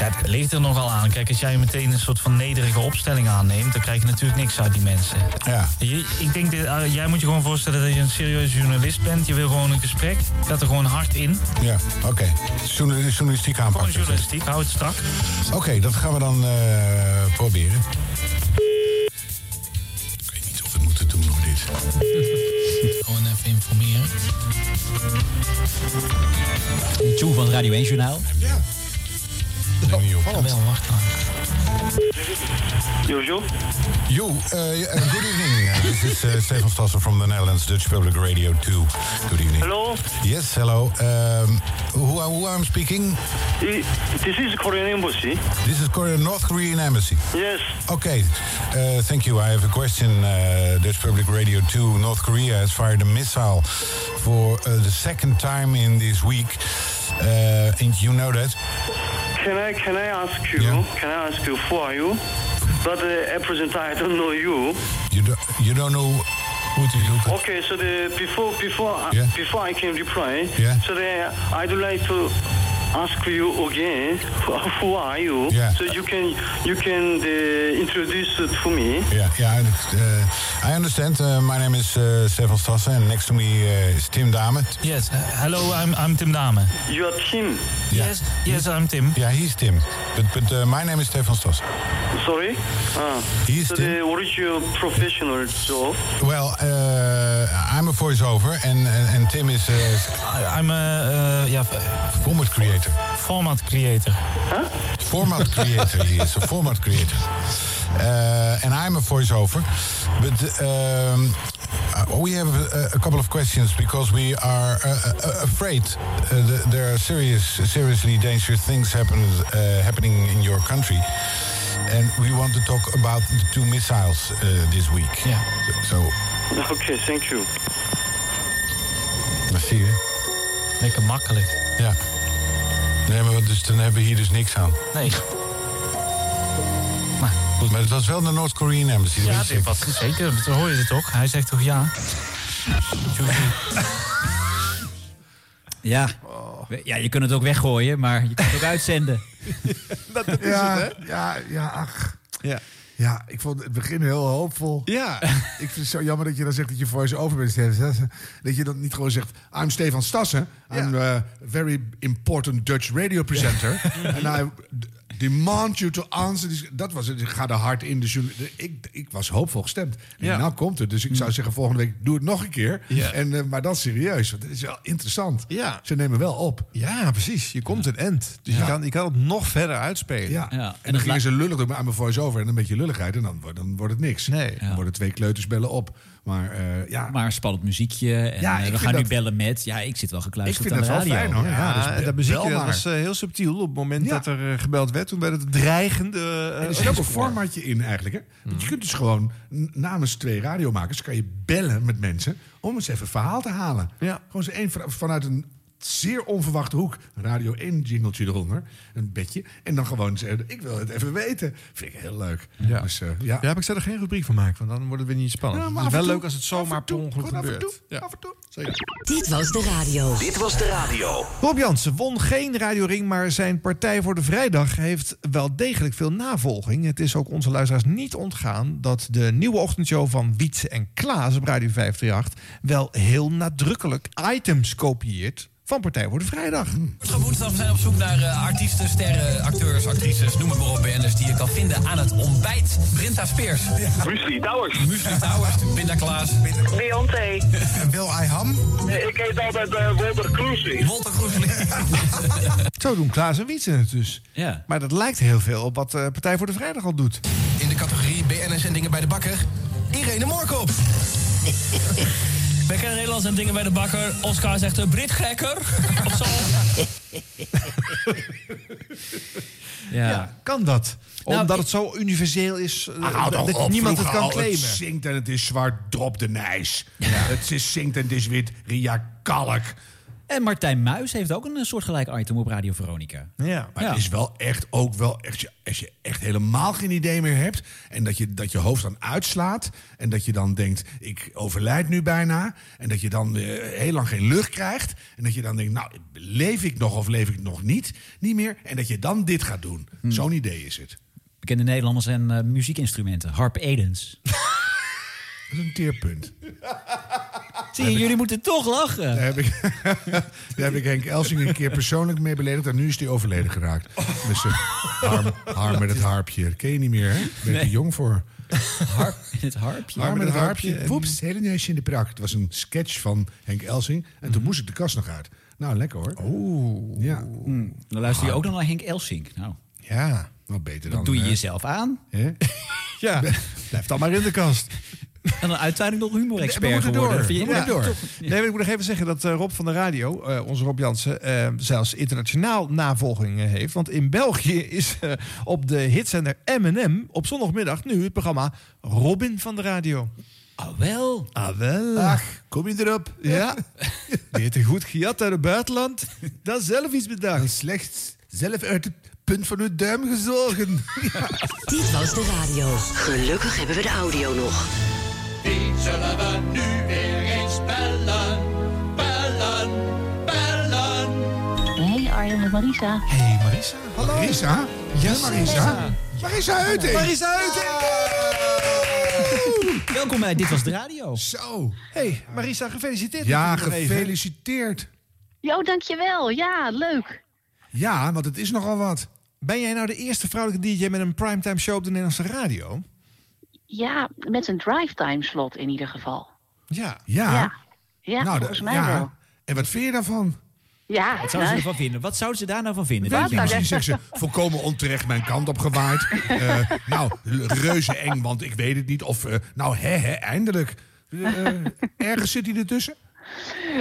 Ja, het ligt er nogal aan. Kijk, als jij meteen een soort van nederige opstelling aanneemt... dan krijg je natuurlijk niks uit die mensen. Ja. Je, ik denk, dat, eh, jij moet je gewoon voorstellen dat je een serieuze journalist bent. Je wil gewoon een gesprek. Gaat er gewoon hard in. Ja, oké. Journal- Journalistiek Gewoon aanpakken. journalistiek, hou het strak. Oké, dat gaan we dan eh, proberen. Moeten doen of dit. Gewoon even informeren. Tune van Radio 1 Journaal. Ja. Oh, wel, wacht dan. Jojo? You, uh, uh, good evening. Uh, this is uh, Stefan Stassen from the Netherlands, Dutch Public Radio 2. Good evening. Hello? Yes, hello. Um, who, who I'm speaking? This is Korean Embassy. This is Korean North Korean Embassy. Yes. Okay, uh, thank you. I have a question. Uh, Dutch Public Radio 2, North Korea has fired a missile for uh, the second time in this week. Uh, and you know that? Can I can I ask you? Can I ask you who are you? But uh, at present I don't know you. You don't, you don't know who to look at? Okay, so the before before I- Yeah. before I can reply, Yeah. so the, I'd like to ask you again who, who are you? Yeah. So you can you can uh, introduce it to me. Yeah, yeah, I, uh, I understand. Uh, my name is uh, Stefan Stassen, and next to me uh, is Tim Dame. Yes, uh, hello, I'm, I'm Tim Dame. You are Tim. Yes, yes, I'm Tim. Yeah, he's Tim. But but uh, my name is Stefan Stassen. Sorry. Ah. He's so Tim. the, what is your professional job? Well, uh, I'm a voiceover, and and, and Tim is. Uh, I'm a uh, yeah, format creator. Format creator. Huh? Format creator. he is a format creator. Uh, and I'm a voiceover, but. Um, we have a, a couple of questions because we are uh, uh, afraid uh, th- there are serious, seriously dangerous things happen, uh, happening in your country, and we want to talk about the two missiles uh, this week. Yeah. So, Okay, thank you. dat zie je. Lekker makkelijk. Ja. Nee, maar dus, dan hebben we hier dus niks aan. Nee. Maar het was wel de North Korean Embassy. dat Ja, dit was zeker. Dat hoor je het toch? Hij zegt toch ja? Ja. ja, je kunt het ook weggooien, maar je kunt het ook uitzenden. ja, ja, ja, ach. Ja. Ja, ik vond het begin heel hoopvol. Ja. ik vind het zo jammer dat je dan zegt dat je voice-over bent, Stefan Stassen. Dat je dan niet gewoon zegt, I'm Stefan Stassen. I'm a very important Dutch radio presenter. And I demand you to answer. this." Dat was het. Ik ga er hard in. De journa- de- ik, ik was hoopvol gestemd. En Ja. nou komt het. Dus ik zou zeggen, volgende week doe het nog een keer. Ja. En, eh, maar dan serieus. Want het is wel interessant. Ja. Ze nemen wel op. Ja, precies. Je komt een end. Dus Ja. je, kan, je kan het nog verder uitspelen. Ja. en dan gingen ze lullig doen aan mijn voice-over en een beetje lulligheid. En dan, wordt- dan wordt het niks. Nee. Dan worden twee kleuters bellen op. Maar eh, ja, Maar spannend muziekje. En Ja, eh, we gaan nu bellen met. Ja, ik zit wel gekluisterd Ik vind aan dat de wel fijn, hoor. Ja, dus Ja, dat muziekje dat was eh, heel subtiel. Op het moment dat er gebeld werd, toen werd het dreigende... En er zit ook een formatje in eigenlijk. Hè? Want Mhm. je kunt dus gewoon namens twee radiomakers... kan je bellen met mensen om eens even een verhaal te halen. Ja. Gewoon zo één van- vanuit een zeer onverwachte hoek. Radio 1 jingletje eronder, een bedje. En dan gewoon zeggen, ik wil het even weten. Vind ik heel leuk. Ja. Dus, eh, ja. Ja, heb ik zou er geen rubriek van maken, want dan wordt het weer niet spannend. Ja, maar het is wel toe- leuk als het zomaar per ongeluk Gewoon af en gebeurt. toe, af en toe. Zeker. Dit was de radio. Dit was de radio. Rob Jansen won geen radioring, maar zijn Partij voor de Vrijdag heeft wel degelijk veel navolging. Het is ook onze luisteraars niet ontgaan dat de nieuwe ochtendshow van Wietse en Klaas op Radio 538 wel heel nadrukkelijk items kopieert van Partij voor de Vrijdag. Woensdag, we zijn op zoek naar eh, artiesten, sterren, acteurs, actrices, noem het maar op, BN'ers die je kan vinden aan het ontbijt. Brinta Speers. Muesli Towers. Muesli Towers, Binda Klaas. Beyoncé. Wil I Ham? Ik heet altijd uh, Walter Kroes. Walter Kroes. Zo doen Klaas en Wietse het dus. Ja. Maar dat lijkt heel veel op wat eh, Partij voor de Vrijdag al doet. In de categorie BN'ers en dingen bij de bakker, Irene Moorkop. Kennen Nederlands en dingen bij de bakker. Oscar zegt een Brit gekker. Of zo. Ja. kan dat? Nou, Omdat ik- het zo universeel is eh, Ah, dat op, niemand het kan al, claimen. Het zingt en het is zwart, drop de nijs. Het is zingt en het is wit, Ria Kalk. En Martijn Muis heeft ook een soortgelijk item op Radio Veronica. Ja. Maar Ja. het is wel echt ook wel echt, als je echt helemaal geen idee meer hebt en dat je, dat je hoofd dan uitslaat en dat je dan denkt ik overlijd nu bijna en dat je dan eh, heel lang geen lucht krijgt en dat je dan denkt nou leef ik nog of leef ik nog niet, niet meer en dat je dan dit gaat doen. Zo'n idee is het. Bekende Nederlanders en eh, muziekinstrumenten. Harp Edens. Dat is een teerpunt. Zie je, jullie moeten toch lachen. Daar heb ik, daar heb ik Henk Elsing een keer persoonlijk mee beledigd en nu is hij overleden geraakt. Dus eh, harm, harm met het harpje. Dat ken je niet meer, hè? Ben je Nee. jong voor. Harp, het harpje. Arm met het harpje. en- Woeps, hele neusje in de prak. Het was een sketch van Henk Elsing. En toen moest ik de kast nog uit. Nou, lekker hoor. Oeh. Ja. Dan luister je ook nog naar Henk Elsink. Nou, Ja. Wat beter dan... dat doe je jezelf aan. hè? Ja, blijf dan maar in de kast. En dan uiteindelijk nog We humor-expert moeten geworden. door. Je- We moeten Ja, door. Nee, maar ik moet nog even zeggen dat eh, Rob van de Radio, eh, onze Rob Jansen, eh, zelfs internationaal navolging eh, heeft. Want in België is eh, op de hitzender M&M op zondagmiddag nu het programma Robin van de Radio. Ah, wel. Ah, wel. Ach, kom je erop? Ja. Beter goed gejat uit het buitenland dan zelf iets bedacht. Slechts zelf uit het punt van uw duim gezogen. Dit was de radio. Gelukkig hebben we de audio nog. Zullen we nu weer eens bellen? Bellen, bellen. Hey Arjen met Marisa. Hey Marisa. Hallo. Marisa? Ja, Marisa. Marisa Uiting. Marisa Uiting. Welkom bij Dit Was De Radio. Zo. Hey Marisa, gefeliciteerd. Ja, gefeliciteerd. Jo, dankjewel. Ja, leuk. Ja, want het is nogal wat. Ben jij nou de eerste vrouwelijke DJ met een primetime show op de Nederlandse radio? Ja, met een drive-time slot in ieder geval. Ja. Ja. Ja, ja nou, volgens mij ja. wel. En wat vind je daarvan? Ja, Wat zouden ze nou, ervan vinden? Wat zouden ze daar nou van vinden? Misschien zeggen ze volkomen onterecht mijn kant op gewaaid. Eh, nou, reuze eng, want ik weet het niet. Of, eh, nou, hè, hè, eindelijk. Eh, ergens zit hij ertussen?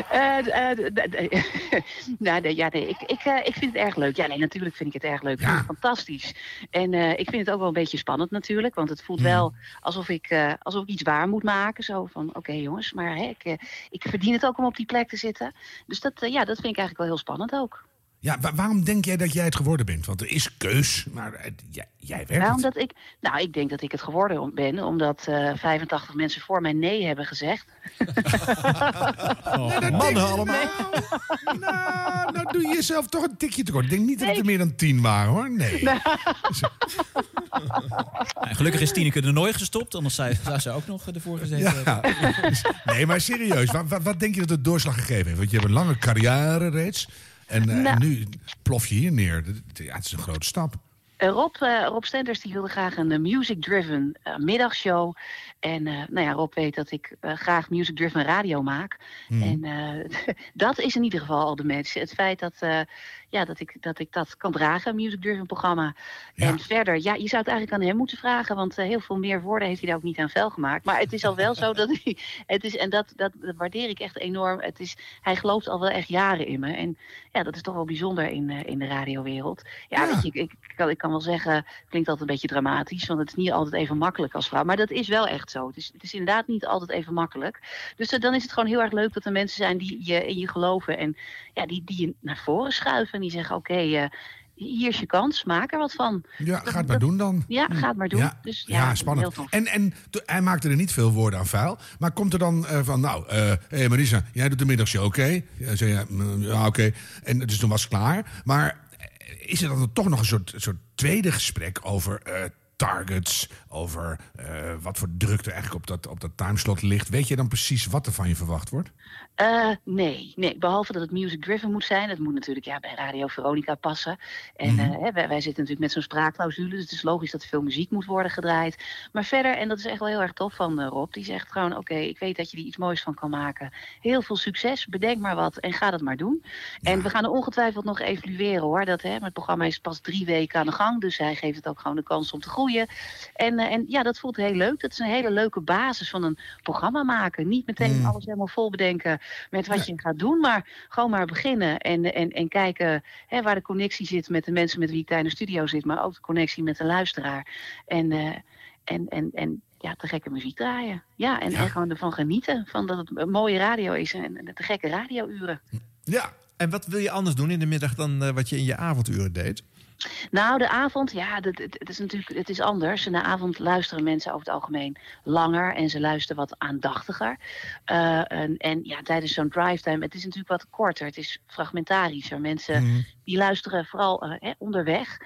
Eh, eh, nou, ja, nee, ik, ik, eh, ik vind het erg leuk. Ja, nee, natuurlijk vind ik het erg leuk. Fantastisch. En ik vind het ook wel een beetje spannend natuurlijk. Want het voelt wel alsof ik, alsof ik iets waar moet maken. Zo van, oké jongens, maar hè, ik, ik verdien het ook om op die plek te zitten. Dus dat, ja, dat vind ik eigenlijk wel heel spannend ook. Ja, wa- waarom denk jij dat jij het geworden bent? Want er is keus, maar jij, jij werkt Nou, omdat ik, nou, ik denk dat ik het geworden ben, omdat eh 85 mensen voor mij nee hebben gezegd. Mannen allemaal. Nou, nou doe je jezelf toch een tikje tekort. Ik denk niet dat het er meer dan tien waren, hoor. Nee. Nou, gelukkig is Tineke er nooit gestopt, anders zou, zou ze ook nog ervoor gezeten hebben. Nee, maar serieus. Wat, wat, wat denk je dat het doorslag gegeven heeft? Want je hebt een lange carrière reeds. En, eh, Nou. en nu plof je hier neer. Ja, het is een grote stap. Eh, Rob, eh, Rob Stenders die wilde graag een music-driven middagshow. En nou ja, Rob weet dat ik graag music-driven radio maak. Mhm. En dat is in ieder geval al de match. Het feit dat, ja, dat, ik, dat ik dat kan dragen, een music-driven programma. En verder, ja, je zou het eigenlijk aan hem moeten vragen. Want eh, heel veel meer woorden heeft hij daar ook niet aan vuil gemaakt. Maar het is al wel zo dat hij... Het is, en dat, dat, dat waardeer ik echt enorm. Het is, hij gelooft al wel echt jaren in me. En ja, dat is toch wel bijzonder in, eh, in de radiowereld. Ja, weet je, ik, ik, kan, ik kan wel zeggen, het klinkt altijd een beetje dramatisch, want het is niet altijd even makkelijk als vrouw. Maar dat is wel echt zo. Het is, het is inderdaad niet altijd even makkelijk. Dus eh, dan is het gewoon heel erg leuk dat er mensen zijn die je, in je geloven en ja, die, die je naar voren schuiven en die zeggen: Oké, eh, hier is je kans, maak er wat van. Ja, ga het maar doen dan. Ja, ga het maar doen. Ja, Dus, ja, heel spannend. En, en hij maakte er niet veel woorden aan vuil. Maar komt er dan eh, van, nou, hé hey Marisa, jij doet de middagshow, oké? Ja, zei "Mm, ja, oké. En dus toen was het klaar. Maar is er dan toch nog een soort, soort tweede gesprek over targets? Over eh, wat voor drukte eigenlijk op dat, op dat timeslot ligt? Weet je dan precies wat er van je verwacht wordt? Eh, nee, nee, behalve dat het music-driven moet zijn. Dat moet natuurlijk ja, bij Radio Veronica passen. En Mhm. eh, wij, wij zitten natuurlijk met zo'n spraakclausule. Dus het is logisch dat er veel muziek moet worden gedraaid. Maar verder, en dat is echt wel heel erg tof van Rob. Die zegt gewoon, oké, ik weet dat je er iets moois van kan maken. Heel veel succes, bedenk maar wat en ga dat maar doen. En we gaan er ongetwijfeld nog evalueren hoor. Dat, hè, maar het programma is pas drie weken aan de gang. Dus hij geeft het ook gewoon de kans om te groeien. En, eh, en ja, dat voelt heel leuk. Dat is een hele leuke basis van een programma maken. Niet meteen alles helemaal vol bedenken met wat je gaat doen. Maar gewoon maar beginnen en, en, en kijken hè, waar de connectie zit met de mensen met wie ik daar in de studio zit. Maar ook de connectie met de luisteraar. En, eh, en, en, en ja, te gekke muziek draaien. Ja, en, en gewoon ervan genieten. Van dat het een mooie radio is en, en te gekke radiouren. Ja. En wat wil je anders doen in de middag dan eh, wat je in je avonduren deed? Nou, de avond, ja, dat, het, is natuurlijk het is anders. In de avond luisteren mensen over het algemeen langer en ze luisteren wat aandachtiger. Eh, en, en ja, tijdens zo'n drive time, het is natuurlijk wat korter, het is fragmentarischer. Mensen die luisteren vooral eh, hè, onderweg.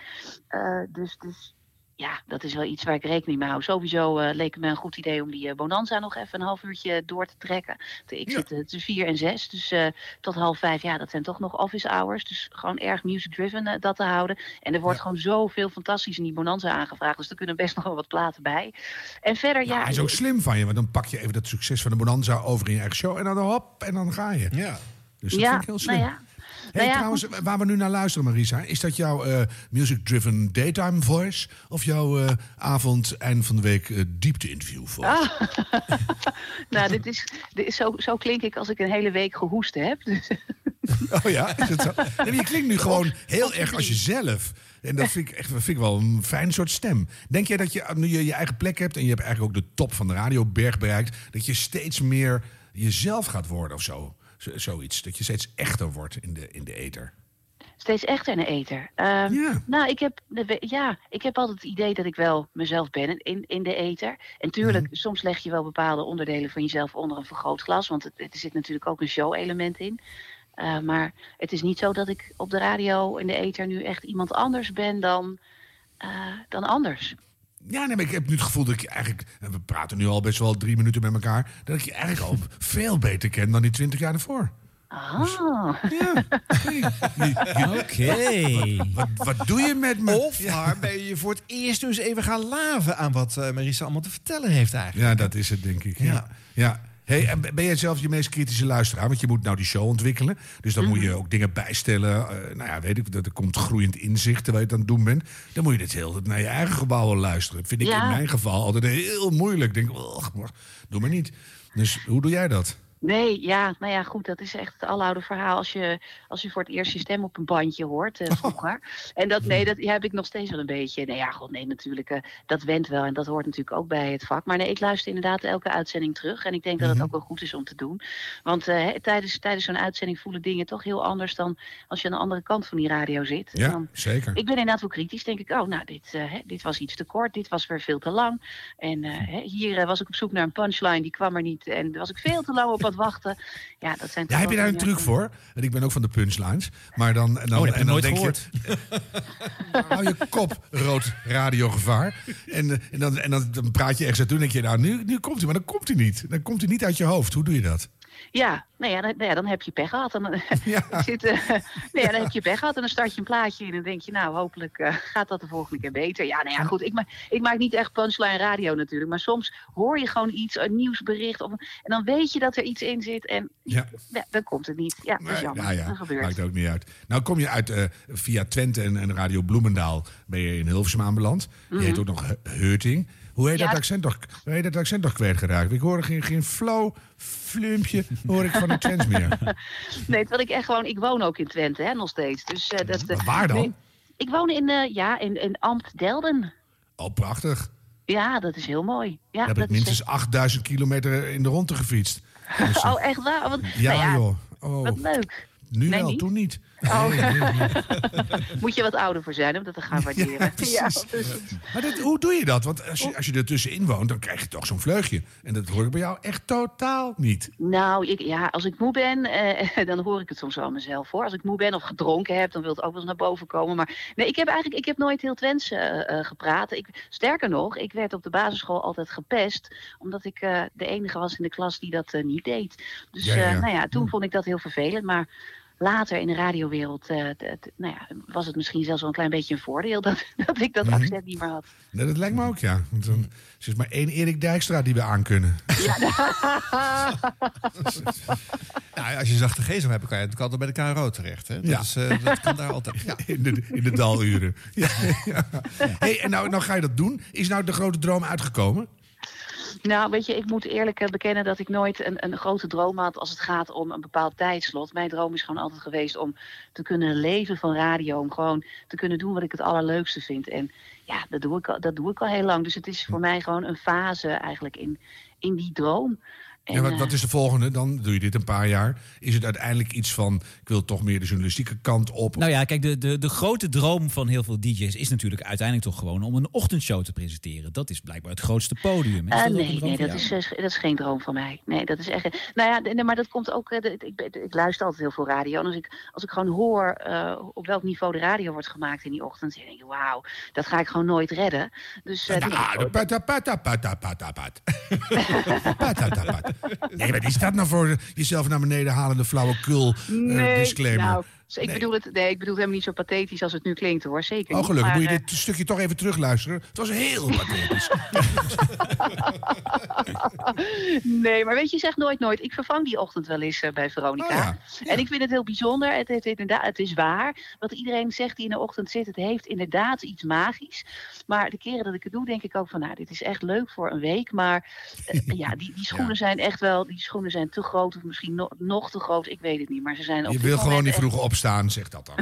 Eh, dus, dus ja, dat is wel iets waar ik rekening mee hou. Sowieso eh, leek het me een goed idee om die eh, Bonanza nog even een half uurtje door te trekken. Ik zit eh, tussen vier en zes, dus eh, tot half vijf, ja, dat zijn toch nog office hours. Dus gewoon erg music-driven dat te houden. En er wordt gewoon zoveel fantastisch in die Bonanza aangevraagd, dus er kunnen best nog wel wat platen bij. En verder, ja... Ja, is ook slim van je, want dan pak je even dat succes van de Bonanza over in je eigen show en dan hop, en dan ga je. Ja. Dus dat ja, vind ik heel slim. nou ja. Hey, Nou ja, trouwens, waar we nu naar luisteren, Marisa, is dat jouw eh, music-driven daytime voice of jouw eh, avond, eind van de week eh, diepte-interview voice? Ah. nou, dit is, dit is zo, zo klink ik als ik een hele week gehoest heb. Dus, Oh ja, is het zo? Nee, je klinkt nu gewoon heel erg als jezelf. En dat vind ik, echt, vind ik wel een fijn soort stem. Denk jij dat je, nu je je eigen plek hebt en je hebt eigenlijk ook de top van de radioberg bereikt, dat je steeds meer jezelf gaat worden of zo? Z- zoiets. Dat je steeds echter wordt in de, in de ether. Steeds echter een eter. Ehm, Nou, ik heb, de ja, ik heb altijd het idee dat ik wel mezelf ben in, in de eter. En tuurlijk, soms leg je wel bepaalde onderdelen van jezelf onder een vergrootglas. Want het, er zit natuurlijk ook een show-element in. Eh, maar het is niet zo dat ik op de radio in de eter nu echt iemand anders ben dan, eh, dan anders. Ja, nee, maar ik heb nu het gevoel dat ik je eigenlijk... en We praten nu al best wel drie minuten met elkaar. Dat ik je eigenlijk al veel beter ken dan die twintig jaar ervoor. Ah. Oké. Wat, wat doe je met me? Of maar ben je voor het eerst dus even gaan laven aan wat eh, Marisa allemaal te vertellen heeft eigenlijk. Ja, dat is het, denk ik. Ja. Ja. Hey, en ben jij zelf je meest kritische luisteraar? Want je moet nou die show ontwikkelen. Dus dan moet Mhm. je ook dingen bijstellen. Eh, nou ja, weet ik, dat er komt groeiend inzicht terwijl je het aan het doen bent. Dan moet je dit heel naar je eigen gebouwen luisteren. Vind ik Ja. in mijn geval altijd heel moeilijk. Ik denk, "Ugh, maar doe maar niet. Dus hoe doe jij dat? Nee, ja, nou ja, goed, dat is echt het aloude verhaal als je, als je voor het eerst je stem op een bandje hoort eh, vroeger. En dat, nee, dat ja, heb ik nog steeds wel een beetje. Nee, ja, god, nee, natuurlijk, eh, dat went wel en dat hoort natuurlijk ook bij het vak. Maar nee, ik luister inderdaad elke uitzending terug en ik denk dat het ook wel goed is om te doen. Want eh, hè, tijdens, tijdens zo'n uitzending voelen dingen toch heel anders dan als je aan de andere kant van die radio zit. Ja, Dan- zeker. ik ben inderdaad wel kritisch. Denk ik, oh, nou, dit, hè, dit was iets te kort. Dit was weer veel te lang. En hè, hier was ik op zoek naar een punchline. Die kwam er niet. En was ik veel te lang op wachten. Ja, dat zijn Ja, toch heb je daar een truc voor? En ik ben ook van de punchlines. Maar dan, en dan, Oh, en dan nooit denk gehoord. je... hou je kop, rood radiogevaar. En, eh, en, dan, en dan, dan praat je ergens naartoe en denk je... nou, nu, nu komt hij, maar dan komt hij niet. Dan komt hij niet uit je hoofd. Hoe doe je dat? Ja, nou ja, dan, nou ja, dan heb je pech gehad. Dan, ik zit, eh, nou ja, dan heb je pech gehad en dan start je een plaatje in. En dan denk je, nou, hopelijk eh, gaat dat de volgende keer beter. Ja, nou ja, goed. Ik, ma ik maak niet echt punchline radio natuurlijk. Maar soms hoor je gewoon iets, een nieuwsbericht. Of, en dan weet je dat er iets in zit. En Ja. ja, dan komt het niet. Ja, dat is jammer. Ja, ja, Dat gebeurt. maakt ook niet uit. Nou kom je uit eh, via Twente en, en Radio Bloemendaal ben je in Hilversum aanbeland. Je heet ook nog He- Heuting. Hoe heet, Ja. dat accent toch, hoe heet dat accent toch kwijtgeraakt? Ik hoorde geen, geen flow, flumpje, hoor ik van de Twents meer. Nee, terwijl ik echt gewoon... Ik woon ook in Twente, hè, nog steeds. Dus, eh, dat, eh, waar dan? nee, ik woon in, eh, ja, in, in Ambt Delden. Oh, prachtig. Ja, dat is heel mooi. Ja, Daar heb dat ik is minstens 8000 kilometer in de ronde gefietst. echt- Oh, echt waar? Wat, Ja, nou joh. Oh. Wat leuk. Nu Nee, wel, niet? toen niet. Oh. Moet je wat ouder voor zijn om dat te gaan waarderen. Ja, precies. Maar dit, hoe doe je dat? Want als je, als je er tussenin woont, dan krijg je toch zo'n vleugje. En dat hoor ik bij jou echt totaal niet. Nou, ik, ja, als ik moe ben, eh, dan hoor ik het soms wel aan mezelf hoor. Als ik moe ben of gedronken heb, dan wil het ook wel eens naar boven komen. Maar nee, ik heb eigenlijk ik heb nooit heel Twents eh, eh, gepraat. Ik, sterker nog, ik werd op de basisschool altijd gepest. Omdat ik eh, de enige was in de klas die dat niet deed. Dus Ja, ja, ja. eh, nou ja, toen vond ik dat heel vervelend. Maar later in de radiowereld eh, nou ja, was het misschien zelfs wel een klein beetje een voordeel dat, dat ik dat Mhm. accent niet meer had. Nee, dat lijkt me ook, ja. Want dan is er maar één Erik Dijkstra die we aankunnen. Nou, als je zachte geest hebt, kan je natuurlijk altijd bij de KRO terecht. Hè? Dat, Ja. is, eh, dat kan daar altijd. Ja. In de, in de daluren. Ja, ja. Hey, en nou, nou ga je dat doen. Is nou de grote droom uitgekomen? Nou, weet je, ik moet eerlijk eh, bekennen dat ik nooit een, een grote droom had als het gaat om een bepaald tijdslot. Mijn droom is gewoon altijd geweest om te kunnen leven van radio. Om gewoon te kunnen doen wat ik het allerleukste vind. En ja, dat doe ik al, dat doe ik al heel lang. Dus het is voor mij gewoon een fase eigenlijk in, in die droom. En, En wat, eh, wat is de volgende? Dan doe je dit een paar jaar. Is het uiteindelijk iets van, ik wil toch meer de journalistieke kant op? Nou ja, kijk, de, de, de grote droom van heel veel DJ's is natuurlijk uiteindelijk toch gewoon om een ochtendshow te presenteren. Dat is blijkbaar het grootste podium. Is Eh, dat nee, nee dat, jou? is, eh, dat is geen droom van mij. Nee, dat is echt. Nou ja, nee, maar dat komt ook. eh, ik, ik luister altijd heel veel radio. En als ik, als ik gewoon hoor eh, op welk niveau de radio wordt gemaakt in die ochtend, dan denk ik, wauw, dat ga ik gewoon nooit redden. Dus. eh, die- Ah, de pata, pata, pata, pata, pat. Pata, pata, pat. Nee, wat is dat nou voor jezelf naar beneden halende flauwekul eh, Nee, disclaimer? nou, ik, bedoel het, nee, ik bedoel het helemaal niet zo pathetisch als het nu klinkt hoor. Zeker oh, gelukkig. Moet je eh, dit stukje toch even terugluisteren? Het was heel pathetisch. nee, maar weet je, zeg nooit nooit. Ik vervang die ochtend wel eens eh, bij Veronica. Oh ja, En ik vind het heel bijzonder. Het, het, inderdaad, het is waar. Wat iedereen zegt die in de ochtend zit, het heeft inderdaad iets magisch. Maar de keren dat ik het doe, denk ik ook van, nou, dit is echt leuk voor een week. Maar eh, ja, die, die schoenen zijn echt wel, die schoenen zijn te groot. Of misschien nog, nog te groot. Ik weet het niet. Maar ze zijn op Je wil gewoon niet vroeg opstaan, zeg dat dan.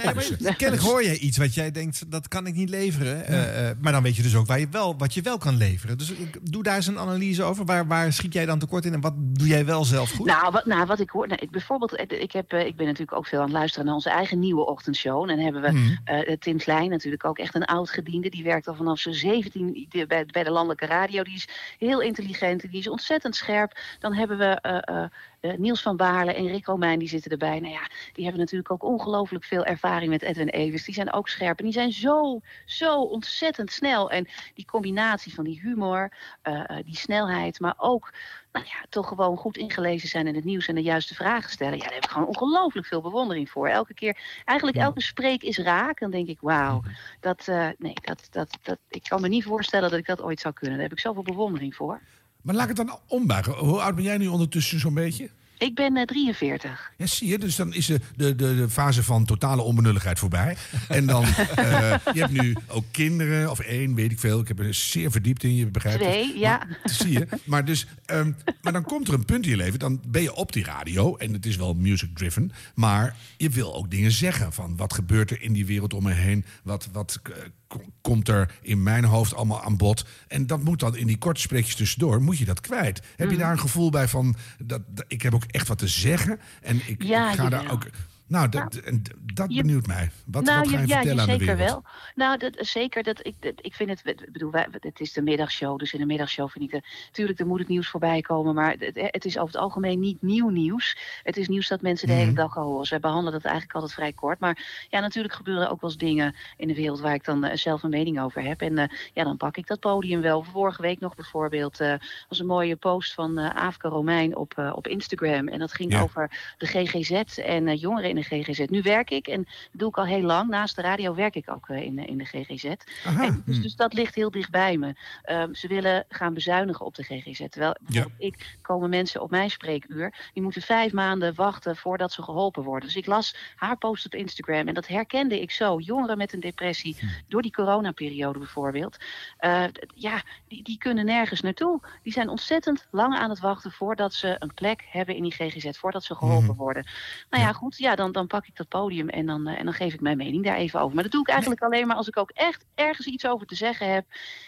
Kennelijk hoor jij iets wat jij denkt, dat kan ik niet leveren. Eh, eh, maar dan weet je dus ook waar je wel, wat je wel kan leveren. Dus ik doe daar eens een analyse over. Waar, waar schiet jij dan tekort in en wat doe jij wel zelf goed? Nou, wat, nou, wat ik hoor, nou, ik, bijvoorbeeld, eh, ik, heb, eh, ik ben natuurlijk ook veel aan het luisteren naar onze eigen nieuwe ochtendshow. En dan hebben we eh, Tim Klein, natuurlijk ook echt een oud gediende. Die werkt al vanaf zijn 17 die- bij, bij de landelijke radio. Die is heel intelligent, die is ontzettend scherp. Dan hebben we eh, eh, eh, Niels van Baarle en Rick Romijn, die zitten erbij. Nou ja, die hebben natuurlijk ook ongelooflijk veel ervaring met Edwin Evers. Die zijn ook scherp en die zijn zo, zo ontzettend snel. En die combinatie van die humor, eh, eh, die snelheid, maar ook nou ja, toch gewoon goed ingelezen zijn in het nieuws en de juiste vragen stellen. Ja, daar heb ik gewoon ongelooflijk veel bewondering voor. Elke keer, eigenlijk elke spreek is raak. Dan denk ik, wauw, dat, eh, nee, dat, dat, dat, ik kan me niet voorstellen dat ik dat ooit zou kunnen. Daar heb ik zoveel bewondering voor. Maar laat ik het dan ombuigen. Hoe oud ben jij nu ondertussen zo'n beetje? Ik ben eh, 43. Ja, zie je. Dus dan is de, de, de, fase van totale onbenulligheid voorbij. En dan, eh, je hebt nu ook kinderen, of één, weet ik veel. Ik heb er zeer verdiept in, je begrijpt het. Twee, ja. Zie je. Maar, dus, ehm, maar dan komt er een punt in je leven, dan ben je op die radio. En het is wel music-driven. Maar je wil ook dingen zeggen. Van wat gebeurt er in die wereld om me heen? Wat, wat eh, komt er in mijn hoofd allemaal aan bod? En dat moet dan in die korte spreekjes tussendoor, moet je dat kwijt. Heb je daar een gevoel bij van, dat, dat- ik heb ook echt wat te zeggen. En ik, Ja, ik ga daar ook... Nou, dat, d- dat Je- benieuwt mij. Wat, nou, wat ga je ja, vertellen aan de zeker wereld? wel. Nou, dat, zeker. Dat, ik, dat, ik vind het, ik bedoel, wij, het is de middagshow, dus in de middagshow vind ik het, natuurlijk, er moet het nieuws voorbij komen, maar het, het is over het algemeen niet nieuw nieuws. Het is nieuws dat mensen de hele Mhm. dag al horen. Zij behandelen dat eigenlijk altijd vrij kort, maar ja, natuurlijk gebeuren ook wel eens dingen in de wereld waar ik dan eh, zelf een mening over heb. En eh, ja, dan pak ik dat podium wel. Vorige week nog bijvoorbeeld eh, was een mooie post van Aafke Romein op, op Instagram en dat ging Ja. over de GGZ en jongeren in de GGZ. Nu werk ik en dat doe ik al heel lang. Naast de radio werk ik ook eh, in, de- in de GGZ. En dus, dus dat ligt heel dicht bij me. Ehm, ze willen gaan bezuinigen op de GGZ. Terwijl ik komen mensen op mijn spreekuur. Die moeten vijf maanden wachten voordat ze geholpen worden. Dus ik las haar post op Instagram en dat herkende ik zo. Jongeren met een depressie door die coronaperiode bijvoorbeeld. eh, ja, die, die kunnen nergens naartoe. Die zijn ontzettend lang aan het wachten voordat ze een plek hebben in die GGZ. Voordat ze geholpen worden. Nou ja, goed. Ja, dan, dan pak ik dat podium en dan, eh, en dan geef ik mijn mening daar even over. Maar dat doe ik eigenlijk alleen maar als ik ook echt ergens iets over te zeggen heb.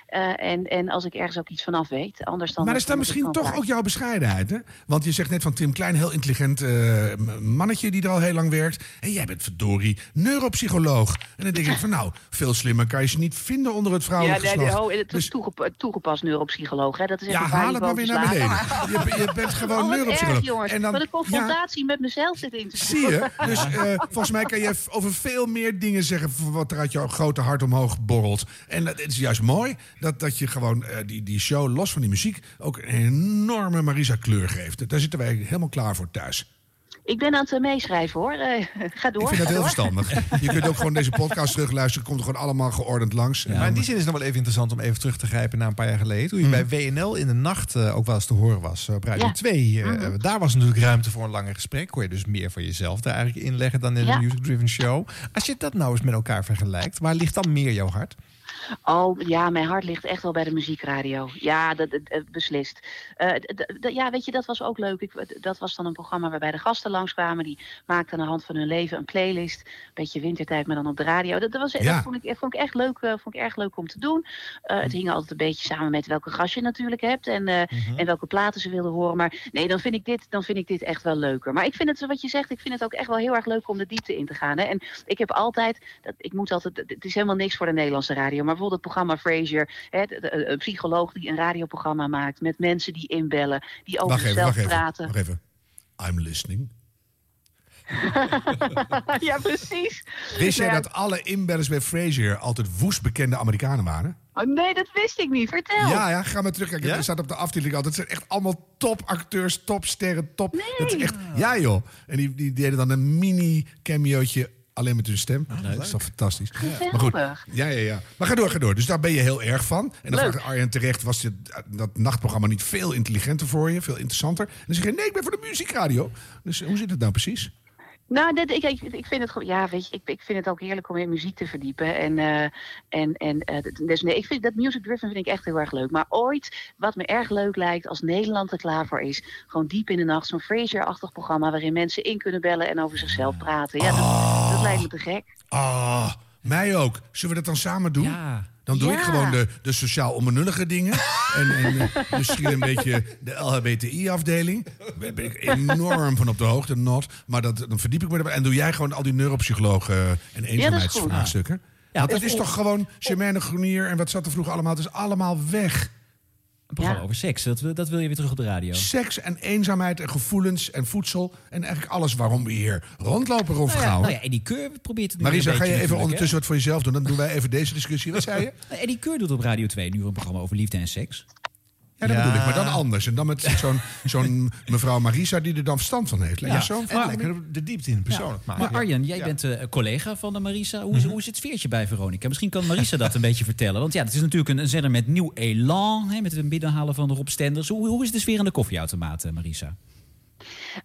eh, en, en als ik ergens ook iets vanaf weet. Anders dan. Maar is ik misschien toch ook jouw bescheidenheid, hè? Want je zegt net van Tim Klein, heel intelligent eh, mannetje die er al heel lang werkt. En jij bent verdorie neuropsycholoog. En dan denk ik van nou, veel slimmer kan je ze niet vinden onder het Ja, vrouwelijk nee, geslacht. nee, oh, het is toegepa- toegepast neuropsycholoog. Hè? Dat is Ja, haal het maar weer naar beneden. Je, je bent gewoon Oh, neuropsycholoog. erg, jongens. En dan- een confrontatie met mezelf zit in te Zie je? Dus eh, volgens mij kan je over veel meer dingen zeggen... wat er uit jouw grote hart omhoog borrelt. En het is juist mooi dat, dat je gewoon eh, die, die show, los van die muziek... ook een enorme Marisa-kleur geeft. Daar zitten wij helemaal klaar voor thuis. Ik ben aan het eh, meeschrijven hoor. Eh, ga door. Ik vind dat heel verstandig. Je kunt ook gewoon deze podcast terugluisteren. Komt er gewoon allemaal geordend langs. Maar in die zin is het nog wel even interessant om even terug te grijpen naar een paar jaar geleden. Toen je Mhm. bij WNL in de nacht eh, ook wel eens te horen was op Radio Ja. 2. eh, Mhm. Daar was natuurlijk ruimte voor een langer gesprek. Kon je dus meer van jezelf daar eigenlijk inleggen dan in Ja. een music-driven show. Als je dat nou eens met elkaar vergelijkt, waar ligt dan meer jouw hart? Oh ja, mijn hart ligt echt wel bij de muziekradio. Ja, dat, beslist. Eh, ja, weet je, dat was ook leuk. Ik, dat was dan een programma waarbij de gasten langskwamen. Die maakten aan de hand van hun leven een playlist. Beetje wintertijd, maar dan op de radio. Dat, dat, was, Ja. dat vond, ik, vond ik echt leuk, eh, vond ik erg leuk om te doen. Eh, het hing altijd een beetje samen met welke gast je natuurlijk hebt. En, eh, en welke platen ze wilden horen. Maar nee, dan vind, ik dit, dan vind ik dit echt wel leuker. Maar ik vind het, wat je zegt, ik vind het ook echt wel heel erg leuk om de diepte in te gaan. Hè. En ik heb altijd, dat, ik moet altijd, het is helemaal niks voor de Nederlandse radio. Maar bijvoorbeeld het programma Frasier. Hè, de- de- een psycholoog die een radioprogramma maakt. Met mensen die inbellen. Die over Wacht even, zichzelf wacht even. praten. Wacht even. I'm listening. ja, precies. Wist jij Nou ja, dat alle inbellers bij Frasier altijd woest bekende Amerikanen waren? oh, nee, dat wist ik niet. Vertel. Ja, ja, ga maar terugkijken. Er staat op de afdeling altijd. Het zijn echt allemaal topacteurs, topsterren, top. Dat is echt, ja, joh. En die, die deden dan een mini cameootje alleen met hun stem. dat is toch fantastisch. Maar goed, ja, ja, ja. Maar ga door, ga door. Dus daar ben je heel erg van. En dan vraagt Arjen terecht, was dit, dat nachtprogramma niet veel intelligenter voor je? Veel interessanter? En dan zeg je, nee, ik ben voor de muziekradio. Dus hoe zit het nou precies? Nou, dit, ik, ik, ik vind het gewoon, ja, weet je, ik, ik vind het ook heerlijk om in muziek te verdiepen. En, eh, en, en eh, dus nee, ik vind dat music driven vind ik echt heel erg leuk. Maar ooit, wat me erg leuk lijkt, als Nederland er klaar voor is, gewoon diep in de nacht, zo'n Frasier-achtig programma waarin mensen in kunnen bellen en over zichzelf praten. Ja, dat, dat lijkt me te gek. Ah, mij ook. Zullen we dat dan samen doen? Dan doe ik Ja. gewoon de, de sociaal onbenullige dingen. en en eh, misschien een beetje de LHBTI-afdeling. Daar ben ik enorm van op de hoogte, not. Maar dat, dan verdiep ik me erbij. En doe jij gewoon al die neuropsychologen en goed. eenzaamheidsvraagstukken. Ja, Want of- het is toch gewoon Germaine Groenier en wat zat er vroeger allemaal? Het is allemaal weg. Een programma over seks, dat, wil- dat wil je weer terug op de radio. Seks en eenzaamheid en gevoelens en voedsel. En eigenlijk alles waarom we hier rondlopen, Rolf Nou ja, nou ja, Eddie Keur probeert het nu Marisa, een ga je even ondertussen wat voor jezelf doen? Dan doen wij even deze discussie. Wat zei je? hè? Eddie Keur doet op Radio 2 nu een programma over liefde en seks. Ja, dat Ja. bedoel ik, maar dan anders. En dan met zo'n zo'n mevrouw Marisa die er dan verstand van heeft. Lijkt je zo? en lekker de diepte in persoonlijk Ja. maken. Maar Arjen, jij Ja. bent eh, collega van de Marisa. Hoe, is, Mhm. hoe is het sfeertje bij Veronica? Misschien kan Marisa dat een beetje vertellen. Want ja, het is natuurlijk een, een zender met nieuw elan. Hè, met het binnenhalen van de Rob Stenders. Hoe, hoe is de sfeer aan de koffieautomaat, eh, Marisa?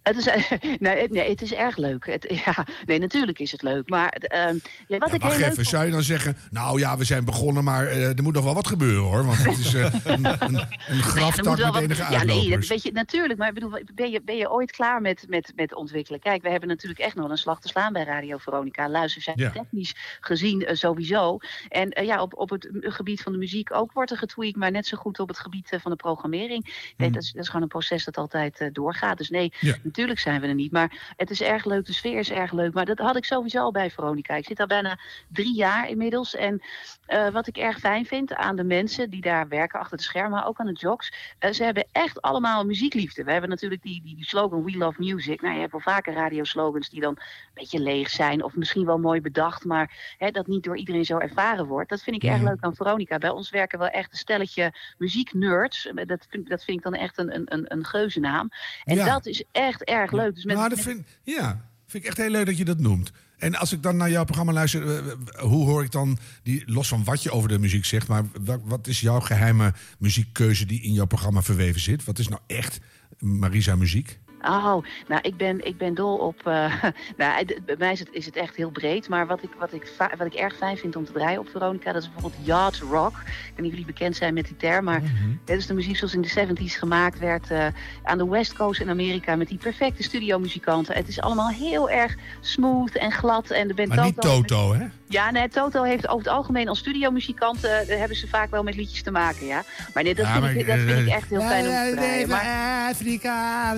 Het is, nee, het- nee, het is erg leuk. Het, ja, nee, natuurlijk is het leuk. Maar ehm, ja, wat ik heel Wacht leuk even, zou je dan zeggen... Nou ja, we zijn begonnen, maar eh, er moet nog wel wat gebeuren hoor. Want het is eh, een, een, een graftak met wat- enige Ja, nee, dat weet je natuurlijk. Maar ik bedoel, ben je, ben je ooit klaar met, met, met ontwikkelen? Kijk, we hebben natuurlijk echt nog wel een slag te slaan bij Radio Veronica. Luister, zijn Ja. technisch gezien eh, sowieso. En ja, op, op het gebied van de muziek ook wordt er getweakt, maar net zo goed op het gebied van de programmering. Nee, dat, is, dat is gewoon een proces dat altijd doorgaat. Dus nee, Ja. Natuurlijk zijn we er niet. Maar het is erg leuk, de sfeer is erg leuk. Maar dat had ik sowieso al bij Veronica. Ik zit daar bijna drie jaar inmiddels. En eh, wat ik erg fijn vind aan de mensen die daar werken achter de schermen, maar ook aan de jocks. eh, ze hebben echt allemaal muziekliefde. We hebben natuurlijk die, die, die slogan We Love Music. Nou, je hebt wel vaker radioslogans die dan een beetje leeg zijn. Of misschien wel mooi bedacht, maar hè, dat niet door iedereen zo ervaren wordt. Dat vind ik erg leuk aan Veronica. Bij ons werken wel echt een stelletje muzieknerds. Dat vind, dat vind ik dan echt een, een, een, een geuzennaam. En Ja. dat is echt erg leuk. Dus met, Nou, dat met- vind, ja, vind ik echt heel leuk dat je dat noemt. En als ik dan naar jouw programma luister, eh, eh, hoe hoor ik dan, die, los van wat je over de muziek zegt, maar wat, wat is jouw geheime muziekkeuze die in jouw programma verweven zit? Wat is nou echt Marisa muziek? Oh, nou, ik ben, ik ben dol op. eh, nou, bij mij is het, is het echt heel breed. Maar wat ik, wat, ik wat ik erg fijn vind om te draaien op Veronica, dat is bijvoorbeeld yacht rock. Ik weet niet of jullie bekend zijn met die term, maar dit is de muziek zoals in de 70s gemaakt werd eh, aan de West Coast in Amerika met die perfecte studiomuzikanten. Het is allemaal heel erg smooth en glad. En de band Maar niet Toto, hè? Ja, nee, Toto heeft over het algemeen als studiomuzikanten daar hebben ze vaak wel met liedjes te maken, ja. Maar nee, dat, Ja, vind, maar, ik, dat vind ik echt heel fijn om te draaien. Maar, Afrika.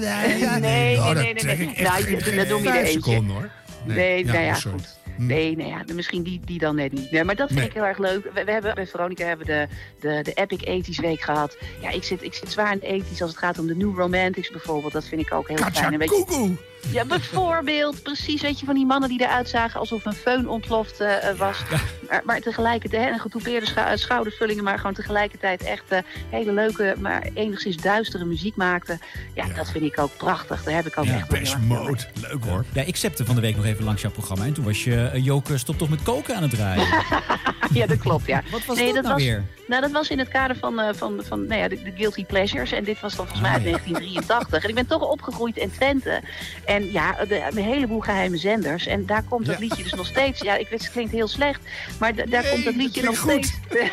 Nee, nee, nee, dat nee, nee. Nou, je- dat noem je er vijf eentje. seconden, hoor. Nee, Nee, nou ja, goed. Nee, nou ja, misschien die, die dan net niet. Nee, maar dat vind Nee. ik heel erg leuk. We, we hebben bij Veronica hebben we de, de, de Epic 80s week gehad. Ja, ik zit, ik zit zwaar in de 80s als het gaat om de New Romantics bijvoorbeeld. Dat vind ik ook heel Katja fijn. Koekoe! Ja, bijvoorbeeld. Precies, weet je, van die mannen die eruit zagen alsof een föhn ontploft eh, eh, was. Maar, maar tegelijkertijd, en getoupeerde schou- schoudervullingen, maar gewoon tegelijkertijd echt eh, hele leuke, maar enigszins duistere muziek maakten. Ja, dat vind ik ook prachtig. Daar heb ik ook echt heel erg veel Mode, leuk hoor. Ja, ik zepte van de week nog even langs jouw programma. En toen was je uh, Joker stop toch met koken aan het draaien. ja, dat klopt, ja. Wat was dat nou was, weer? Nou, dat was in het kader van, eh, van, van nou ja, de, de Guilty Pleasures. En dit was dan volgens mij uit Ah, ja. 1983. En ik ben toch opgegroeid in Twente. En En ja, de, een heleboel geheime zenders. En daar komt dat Ja. liedje dus nog steeds. Ja, ik weet, het klinkt heel slecht. Maar da- daar Nee, komt dat dat liedje nog steeds.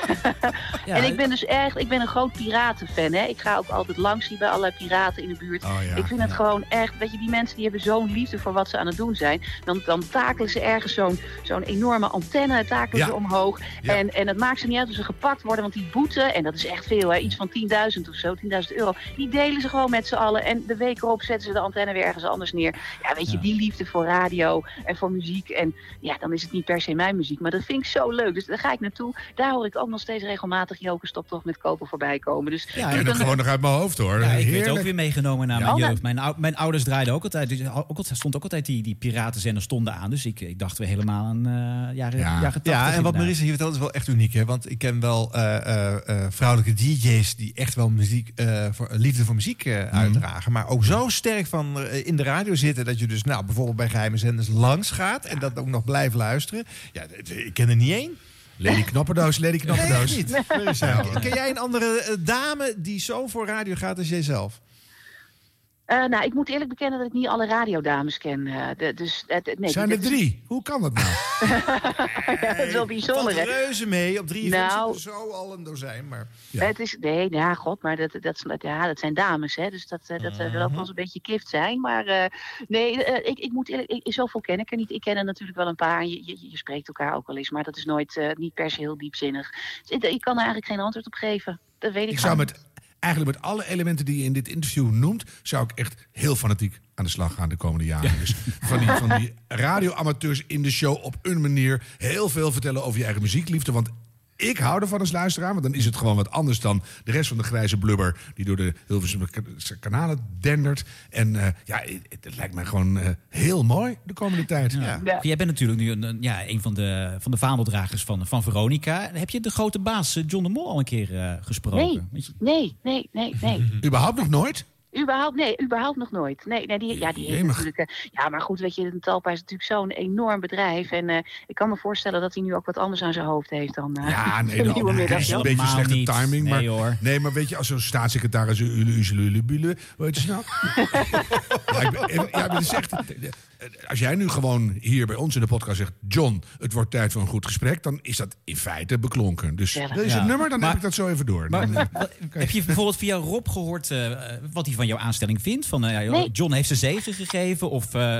Ja, en ik ben dus echt, ik ben een groot piratenfan. Hè. Ik ga ook altijd langs hier bij allerlei piraten in de buurt. Oh, ja, ik vind het gewoon echt, weet je, die mensen die hebben zo'n liefde voor wat ze aan het doen zijn. Dan, dan takelen ze ergens zo'n zo'n enorme antenne, takelen Ja. ze omhoog. Ja. En, en het maakt ze niet uit of ze gepakt worden, want die boete, en dat is echt veel, hè, iets van 10.000 of zo, 10.000 euro. Die delen ze gewoon met z'n allen. En de week erop zetten ze de antenne weer ergens anders neer. Ja, weet je, die liefde voor radio en voor muziek. En ja, dan is het niet per se mijn muziek, maar dat vind ik zo leuk. Dus daar ga ik naartoe. Daar hoor ik ook nog steeds regelmatig Joke Stoptocht met kopen voorbij komen. Dus Ik ken het gewoon nog uit mijn hoofd hoor. Ja, ik werd Heerlijk. ook weer meegenomen naar Ja. mijn Oh, jeugd. Mijn, ou- mijn ouders draaiden ook altijd, dus ook altijd stond ook altijd die, die piratenzender stonden aan. Dus ik, ik dacht weer helemaal aan eh jaren, Ja, jaren 80 ja en wat. Marissa hier vertelt is wel echt uniek. Hè? Want ik ken wel eh, eh, eh, vrouwelijke DJ's die echt wel muziek, eh, voor, liefde voor muziek eh, uitdragen. Maar ook zo sterk van in de radio zitten dat je dus nou, bijvoorbeeld bij geheime zenders langs gaat. En dat ook nog blijft luisteren. Ja, ik ken er niet één. Lady Knopperdoos, Lady Knopperdoos. Nee, niet. Ken jij een andere eh, dame die zo voor radio gaat als jijzelf? Eh, nou, ik moet eerlijk bekennen dat ik niet alle radiodames ken. de- dus, eh, nee, Zijn er drie? Hoe kan dat nou? ja, dat is wel bijzonder, hè? reuze mee. Op drie Nou. er zo al een dozijn. Maar Het is, nee, ja, god, maar dat, dat, ja, dat zijn dames, hè. Dus dat, dat ook wel eens een beetje kift zijn. Maar nee, ik, ik moet eerlijk, ik, zoveel ken ik er niet. Ik ken er natuurlijk wel een paar. Je, je, je spreekt elkaar ook wel eens, maar dat is nooit, niet per se heel diepzinnig. Dus ik, ik kan er eigenlijk geen antwoord op geven. Dat weet ik, Ik zou met, eigenlijk met alle elementen die je in dit interview noemt, zou ik echt heel fanatiek aan de slag gaan de komende jaren. Dus van die, van die radioamateurs in de show op een manier heel veel vertellen over je eigen muziekliefde. Want ik hou ervan als luisteraar, want dan is het gewoon wat anders dan de rest van de grijze blubber die door de Hilversum ka- kanalen dendert. En eh, ja, het, het lijkt mij gewoon eh, heel mooi de komende tijd. Ja. Jij bent natuurlijk nu een, een- ja, een van de, van de vaandeldragers van, van Veronica. Heb je de grote baas eh, John de Mol al een keer eh, gesproken? Nee, nee, nee, nee, nee. Überhaupt nog nooit? Überhaupt, nee, überhaupt nog nooit. Nee, nee die, ja, die heeft natuurlijk. eh, ja, maar goed, weet je, Talpa is natuurlijk zo'n enorm bedrijf. En eh, ik kan me voorstellen dat hij nu ook wat anders aan zijn hoofd heeft dan. eh, Ja, nee, nou, nieuwe nee, middag, het is een beetje slechte niet. timing. Nee, maar, hoor. Nee, maar weet je, als zo'n staatssecretaris... Ule, ule, ule, bule, weet je nou? ja, ik ben- ja, maar het is echt- als jij nu gewoon hier bij ons in de podcast zegt... John, het wordt tijd voor een goed gesprek... dan is dat in feite beklonken. Dus je Ja. zijn nummer, dan Maar- heb ik dat zo even door. Maar Dan, heb je bijvoorbeeld via Rob gehoord eh, wat hij van jouw aanstelling vindt? Van, eh, Nee. John heeft zijn zegen gegeven of eh,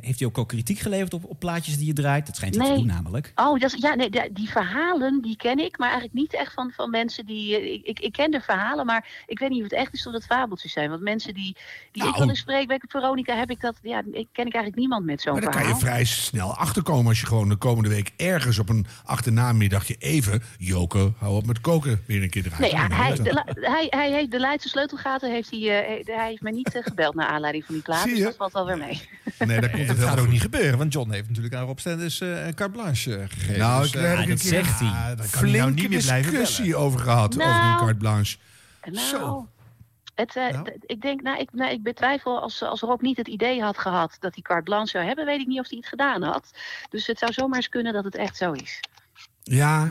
heeft hij ook, ook kritiek geleverd op, op plaatjes die je draait? Dat schijnt hij te Nee. doen namelijk. Oh, dat is, ja, nee, die, verhalen die ken ik, maar eigenlijk niet echt van, van mensen die. eh, Ik, ik, ik ken de verhalen, maar ik weet niet of het echt is of dat fabeltjes zijn. Want mensen die, die Nou. ik wel eens spreek bij Veronica, heb ik dat. Ja, ik ken ik eigenlijk niemand met zo'n maar dan kan verhaal. je vrij snel achterkomen... als je gewoon de komende week ergens op een achternaamiddagje even... Joke, hou op met koken, weer een keer draait. Nee, ja, hij, de, hij, hij heeft de Leidse sleutelgaten heeft hij, eh, hij heeft mij niet eh, gebeld naar aanleiding van die plaat. Zie Dus dat valt wel weer mee. Nee, daar komt het dat heel gaat ook niet gebeuren, want John heeft natuurlijk aan Rob Stenders eh, een carte blanche eh, gegeven. Nou, Dus, ik eh, heb dat een keer zegt hij. kan nou niet meer discussie over gehad, over een Nou. carte blanche. Nou, Zo. Het, eh, Nou? ik denk, nou, ik, nou, ik betwijfel als, als Rob niet het idee had gehad dat hij carte blanche zou hebben, weet ik niet of hij het gedaan had. Dus het zou zomaar eens kunnen dat het echt zo is. Ja,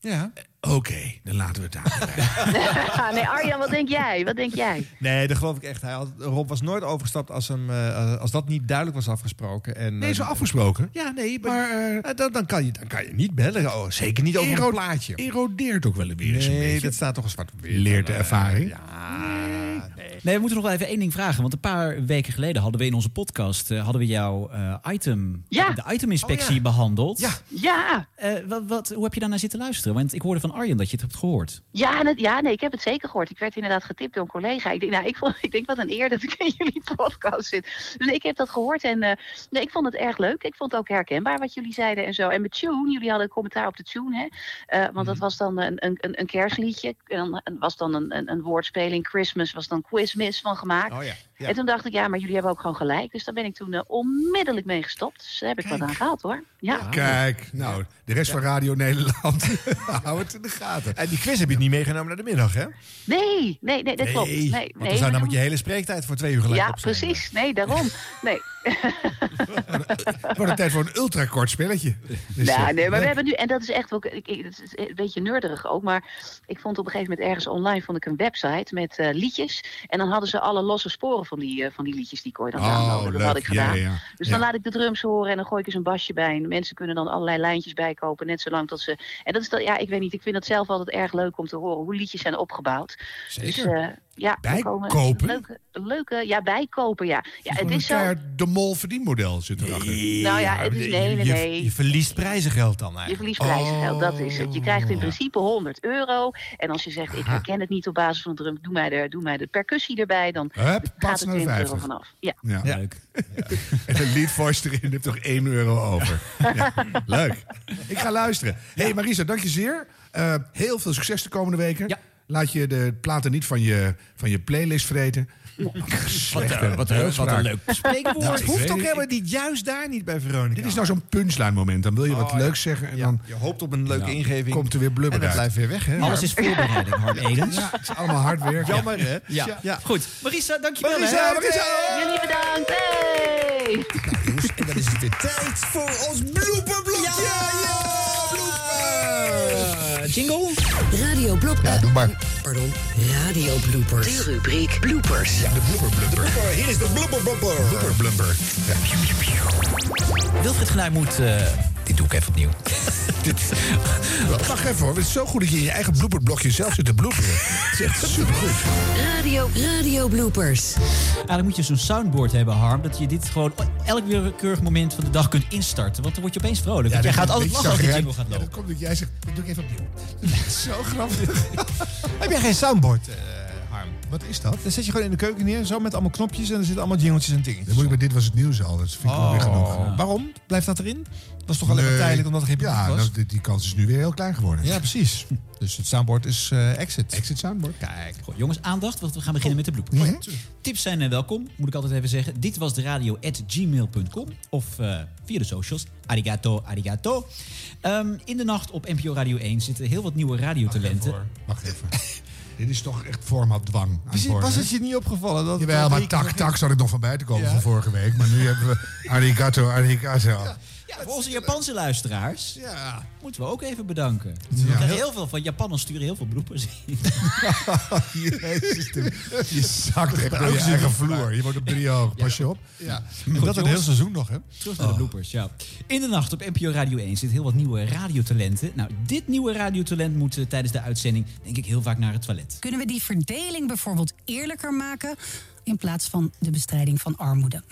Ja. Oké, dan laten we het daar. nee, Arjan, wat denk jij? Wat denk jij? Nee, dat geloof ik echt. Hij had, Rob was nooit overgestapt als, hem, eh, als dat niet duidelijk was afgesproken. En, Nee, eh, zo afgesproken. Ja, nee, maar, eh, dan, dan, kan je, dan kan je niet bellen. Oh, zeker niet over een plaatje. Erodeert ook wel weer eens een Nee, beetje. dat staat toch een zwart wit. Leert de Eh, ervaring. Ja, Nee, we moeten nog wel even één ding vragen. Want een paar weken geleden hadden we in onze podcast eh, hadden we jouw eh, item, Ja. de iteminspectie Oh, ja. behandeld. Ja. Ja, Eh, wat, wat, hoe heb je daarnaar zitten luisteren? Want ik hoorde van Arjen dat je het hebt gehoord. ja, net- ja, nee, ik heb het zeker gehoord. Ik werd inderdaad getipt door een collega. Ik denk, nou, ik, vond, ik denk wat een eer dat ik in jullie podcast zit. Dus ik heb dat gehoord en eh, nee, ik vond het erg leuk. Ik vond het ook herkenbaar wat jullie zeiden en zo. En met Tune, jullie hadden een commentaar op de Tune, hè? Eh, want Mhm. dat was dan een, een, een, een kerstliedje. En dan en was dan een, een, een woordspeling. Christmas was dan Quizmiss van gemaakt. Oh ja. Ja. En toen dacht ik, ja, maar jullie hebben ook gewoon gelijk. Dus daar ben ik toen eh, onmiddellijk mee gestopt. Dus daar heb ik wat aan gehad, hoor. Ja. Kijk, nou, de rest van Radio Nederland, hou het in de gaten. En die quiz heb je niet meegenomen naar de middag, hè? Nee, nee, nee, dat klopt. Nee, want nee, dan zou namelijk je hele spreektijd voor twee uur gelijk Ja, precies. Nee, daarom. Nee, Het wordt een tijd voor een ultrakort spelletje. Dus, nou, eh, nee, maar we hebben nu, en dat is echt wel, ik, ik, het is een beetje nerderig ook, maar ik vond op een gegeven moment ergens online vond ik een website met eh, liedjes. En dan hadden ze alle losse sporen van die, eh, van die liedjes, die kon je dan Oh. Dat had ik gedaan. ja, ja. Dus Ja. dan laat ik de drums horen en dan gooi ik eens een basje bij. En mensen kunnen dan allerlei lijntjes bijkopen, net zolang tot ze... En dat is dat, ja, ik weet niet, ik vind het zelf altijd erg leuk om te horen hoe liedjes zijn opgebouwd. Zeker. Dus, eh, ja, Bijkopen? Leuke, leuke, ja, bijkopen, ja. Ja, het is zo... de mol verdienmodel zit erachter. Nou ja, het is, nee, nee, Je, nee. je verliest prijzengeld dan Je eigenlijk. verliest prijzengeld, dat is het. Je krijgt in principe 100 euro. En als je zegt, ik herken het niet op basis van de drum, doe mij de, doe mij de percussie erbij, dan Hup, gaat er naar de 20 euro 50. vanaf. Ja. Ja. Leuk. En een lead voice erin heeft toch 1 euro over. Ja, leuk. Ik ga luisteren. hey, Marisa, dank je zeer. Eh, heel veel succes de komende weken. Laat je de platen niet van je, van je playlist vreten. Slechte wat een- uitspraak. wat een leuk spreekwoord. Nou, het hoeft ook helemaal niet juist daar niet bij Veronica. Dit is nou zo'n punchline moment. Dan wil je wat Oh, ja. leuks zeggen en Ja, dan je hoopt op een leuke Ja. ingeving. komt er weer blubber En dat uit. blijft weer weg, hè? Alles is voorbereiding, Harm Edens. Ja, het is allemaal hard werk. Jammer, hè? Ja. Ja. Goed. Marisa, dankjewel. Marisa, hè. Marisa! Jullie bedankt. Hey! Nou, jongens, en dan is het weer tijd voor ons blooperblokje. Eh, jingle? Radio Blop. Ja, doe maar. Pardon, Radio Bloopers. De rubriek bloopers. De blubber blubber. Hier is de blooperblopper. Blubber blubber. Wilfried Genuij moet... eh, doe ik even opnieuw. Wacht even hoor. Het is zo goed dat je in je eigen blooperblokje zelf zit te bloeperen. Het is echt supergoed. Radio, Radio Bloopers. Eigenlijk moet je zo'n soundboard hebben, Harm. Dat je dit gewoon elk willekeurig moment van de dag kunt instarten. Want dan word je opeens vrolijk. want jij gaat altijd lachen als de jingle gaat Ja, lopen. dat komt dat jij zegt, dat doe ik even opnieuw. Dat is zo grappig. Heb jij geen soundboard, eh, Wat is dat? Dan zet je gewoon in de keuken neer, zo met allemaal knopjes en er zitten allemaal jingeltjes en dingetjes. Dan moet ik bij Dit Was Het Nieuws al. Dat vind ik wel weer genoeg. Oh, Waarom? Blijft dat erin? Dat is toch alleen maar Nee. tijdelijk omdat er geen publiek Ja, was? nou, die, die kans is nu weer heel klein geworden. Ja, precies. Dus het soundboard is eh, exit. Exit soundboard. Kijk. Goed, jongens, aandacht, want we gaan beginnen met de bloep. Ja. Tips zijn eh, welkom, moet ik altijd even zeggen. Dit was de radio at gmail.com of eh, via de socials. Arigato, arigato. Ehm, in de nacht op NPO Radio 1 zitten heel wat nieuwe radiotalenten. Wacht even. Dit is toch echt formatdwang. Precies, was het je niet opgevallen? Dat Jawel, maar tak, tak zat ik nog van bij te komen Ja. van vorige week. Maar nu hebben we arigato, arigato. Ja, voor onze Japanse luisteraars Ja. moeten we ook even bedanken. Ja. We krijgen heel veel van Japanners sturen heel veel bloepers in. Jezus, je zakt echt door je eigen vloer. Je wordt op drie hoog. Pas je op. Ja. Goed, dat een heel seizoen nog, hè? Terug naar de bloepers, ja. In de nacht op NPO Radio 1 zitten heel wat nieuwe radiotalenten. Nou, dit nieuwe radiotalent moet eh, tijdens de uitzending denk ik heel vaak naar het toilet. Kunnen we die verdeling bijvoorbeeld eerlijker maken? In plaats van de bestrijding van armoede.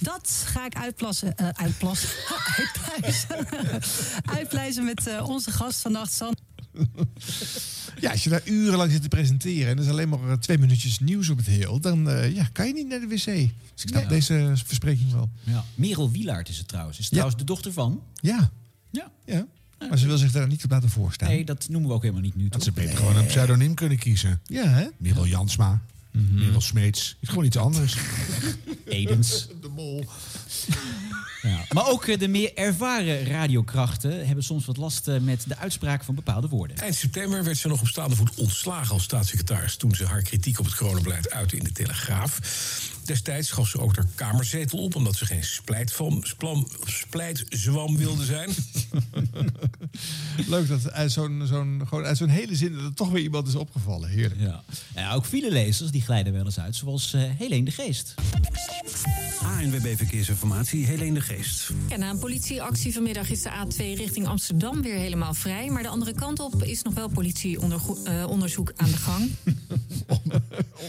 Dat ga ik uitplassen, eh, uitplassen, uitpluizen, uitpluizen met eh, onze gast vannacht, San. Ja, als je daar urenlang zit te presenteren en er is alleen maar eh, twee minuutjes nieuws op het heel, dan eh, ja, kan je niet naar de wc. Dus ik snap Ja. deze verspreking wel. Ja. Merel Wielaert is het trouwens. Is Ja. trouwens de dochter van. Ja. Ja. ja. Maar ze wil zich daar niet op laten voorstaan. Nee, dat noemen we ook helemaal niet nu. Dat ze beter gewoon een pseudoniem kunnen kiezen. Ja, hè? Merel Jansma. Merel Smeets. Het is gewoon iets anders. Edens. De mol. Ja. Maar ook eh, de meer ervaren radiokrachten hebben soms wat last eh, met de uitspraak van bepaalde woorden. Eind september werd ze nog op staande voet ontslagen als staatssecretaris... toen ze haar kritiek op het coronabeleid uitte in de Telegraaf. Destijds gaf ze ook haar kamerzetel op... omdat ze geen splijtzwam wilde zijn. Leuk dat uit zo'n zo'n gewoon uit zo'n hele zin dat er toch weer iemand is opgevallen. Heerlijk. Ja. Ja, ook viele lezers die glijden wel eens uit, zoals eh Helene de Geest. ANWB Verkeersinformatie, Helene de Geest. Ja, na een politieactie vanmiddag is de A2 richting Amsterdam weer helemaal vrij. Maar de andere kant op is nog wel politieonderzoek aan de gang.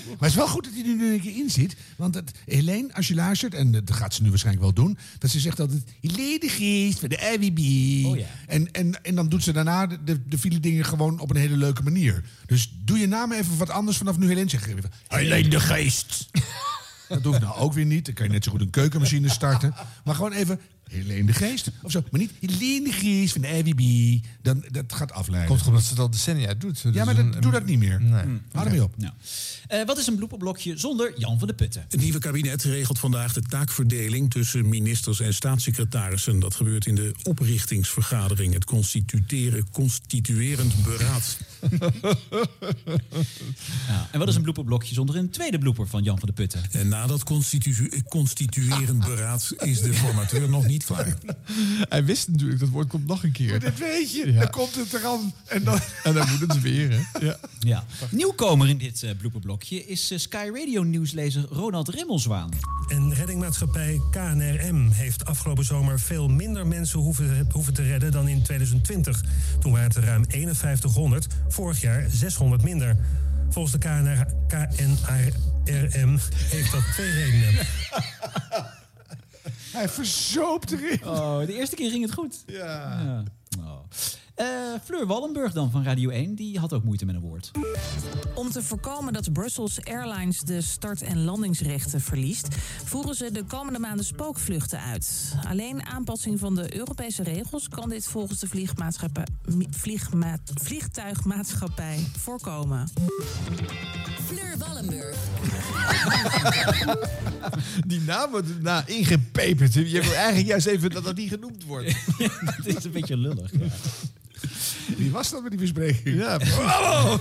Maar het is wel goed dat hij er nu een keer in zit. Want het, Helene, als je luistert, en dat gaat ze nu waarschijnlijk wel doen... dat ze zegt altijd, Helene de Geest van de RWB. Oh ja. en, en, en dan doet ze daarna de, de, de file dingen gewoon op een hele leuke manier. Dus doe je naam even wat anders vanaf nu Helene. Zeg even, Helene de Geest. Dat hoeft nou ook weer niet. Dan kan je net zo goed een keukenmachine starten. Maar gewoon even Helene de Geest of zo. Maar niet Helene de Geest van de IWB. Dan, dat gaat afleiden. Komt omdat ze dat al decennia doet. Ja, maar dat, doe dat niet meer. Nee. Hou ermee op. Nou. Eh, wat is een blooperblokje zonder Jan van de Putten? Het nieuwe kabinet regelt vandaag de taakverdeling tussen ministers en staatssecretarissen. Dat gebeurt in de oprichtingsvergadering, het constitueren, constituerend beraad. Ja. En wat is een blooperblokje zonder een tweede blooper van Jan van de Putten? En na dat constitu constituerend beraad is de formateur nog niet klaar. Hij wist natuurlijk, dat woord komt nog een keer. Maar dat weet je. Ja. Dan komt het eraan. En dan... En dan moet het weer, hè? Ja. Ja. Nieuwkomer in dit eh blooperblokje is eh, Sky Radio nieuwslezer Ronald Rimmelswaan. En reddingmaatschappij KNRM heeft afgelopen zomer veel minder mensen hoeven, hoeven te redden dan in 2020. Toen waren het er ruim 5100, vorig jaar 600 minder. Volgens de KNR, KNRM heeft dat twee redenen. Hij verzoopt erin. Oh, de eerste keer ging het goed. Ja. Ja. Oh. Eh, Fleur Wallenburg dan van Radio 1, die had ook moeite met een woord. Om te voorkomen dat Brussels Airlines de start- en landingsrechten verliest, voeren ze de komende maanden spookvluchten uit. Alleen aanpassing van de Europese regels kan dit volgens de vliegma- vliegtuigmaatschappij voorkomen. Fleur Wallenburg. Die naam wordt na ingepeperd. Je wil eigenlijk juist even dat dat niet genoemd wordt. Het is een beetje lullig. Ja. Wie was dat met die bespreking? Ja.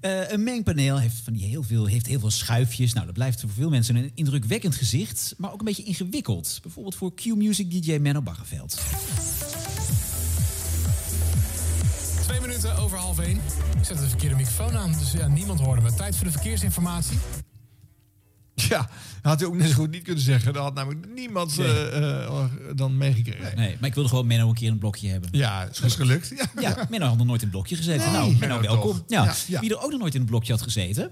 Eh, een mengpaneel heeft, van die heel veel, heeft heel veel schuifjes. Nou, dat blijft voor veel mensen een indrukwekkend gezicht, maar ook een beetje ingewikkeld. Bijvoorbeeld voor Q-Music DJ Menno Baggerveld. Twee minuten over half één. Ik zette de verkeerde microfoon aan, dus ja, niemand hoorde me. Tijd voor de verkeersinformatie. Ja, had hij ook net zo goed niet kunnen zeggen. Dat had namelijk niemand eh, eh, dan meegekregen. Nee, maar ik wilde gewoon Menno een keer in een blokje hebben. Ja, is gelukt. Ja. Ja, Menno had nog nooit in een blokje gezeten. Nee, nou, Menno, Menno welkom. Ja. Ja, ja. Wie er ook nog nooit in een blokje had gezeten,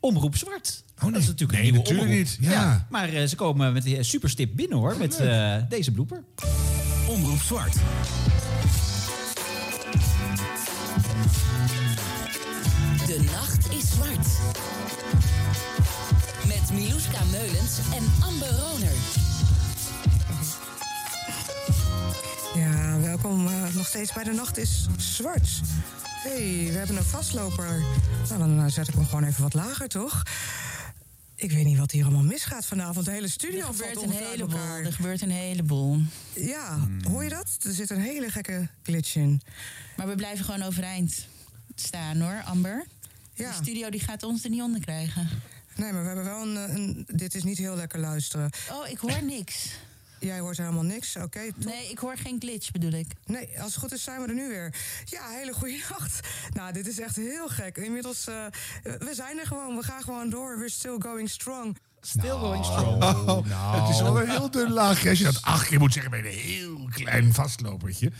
Omroep Zwart. Oh, Dat is natuurlijk Nee, een nieuwe natuurlijk omroep. niet. Ja. Maar eh, ze komen met een superstip binnen hoor, met eh, deze blooper. Omroep Zwart. De nacht is zwart. Met Miluska Meulens en Amber Roner. Ja, welkom eh, nog steeds bij de Nacht is Zwart. hey, we hebben een vastloper. Nou, dan eh, zet ik hem gewoon even wat lager, toch? Ik weet niet wat hier allemaal misgaat vanavond. De hele studio Er valt gebeurt een heleboel. Er gebeurt een heleboel. Ja, hoor je dat? Er zit een hele gekke glitch in. Maar we blijven gewoon overeind staan hoor, Amber. Ja. De studio die gaat ons er niet onder krijgen. Nee, maar we hebben wel een, een... Dit is niet heel lekker luisteren. Oh, ik hoor niks. Jij hoort helemaal niks, oké. Nee, ik hoor geen glitch bedoel ik. Nee, als het goed is zijn we er nu weer. Ja, hele goede nacht. Nou, dit is echt heel gek. Inmiddels, eh, we zijn er gewoon. We gaan gewoon door. We're still going strong. Still going strong. Het is wel een heel dun laagje. Als je dat acht keer moet zeggen bij een heel klein vastlopertje.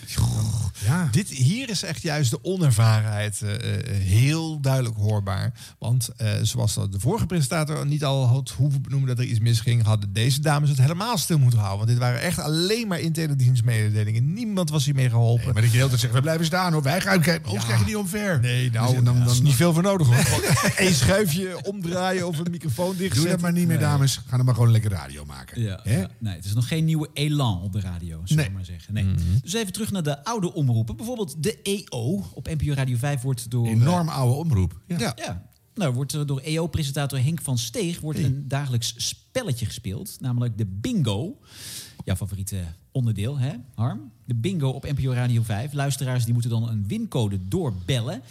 Ja. Dit, hier is echt juist de onervarenheid eh, eh, heel duidelijk hoorbaar. Want eh, zoals dat de vorige presentator niet al had hoeven benoemen dat er iets misging, hadden deze dames het helemaal stil moeten houden. Want dit waren echt alleen maar interne dienstmededelingen. Niemand was hiermee geholpen. Maar dat je de hele tijd zegt, we blijven staan hoor. Wij gaan kijken. Ons krijg je niet omver. Nee, nou, Dus dan, daar dan, is niet veel voor nodig hoor. Eén schuifje omdraaien of een microfoon dichtzetten. Doe dat maar niet meer, Nee. dames. Ga dan maar gewoon lekker radio maken. Ja, Hè? ja. Nee, het is nog geen nieuwe elan op de radio, zullen Nee. maar zeggen. Nee. Dus even terug naar de oude omroepen. Bijvoorbeeld de EO op NPO Radio 5 wordt door... Enorm oude omroep. Ja. ja. Nou, wordt er door EO-presentator Henk van Steeg wordt een dagelijks spelletje gespeeld. Namelijk de bingo. Jouw favoriete onderdeel, hè, Harm? De bingo op NPO Radio 5. Luisteraars die moeten dan een wincode doorbellen.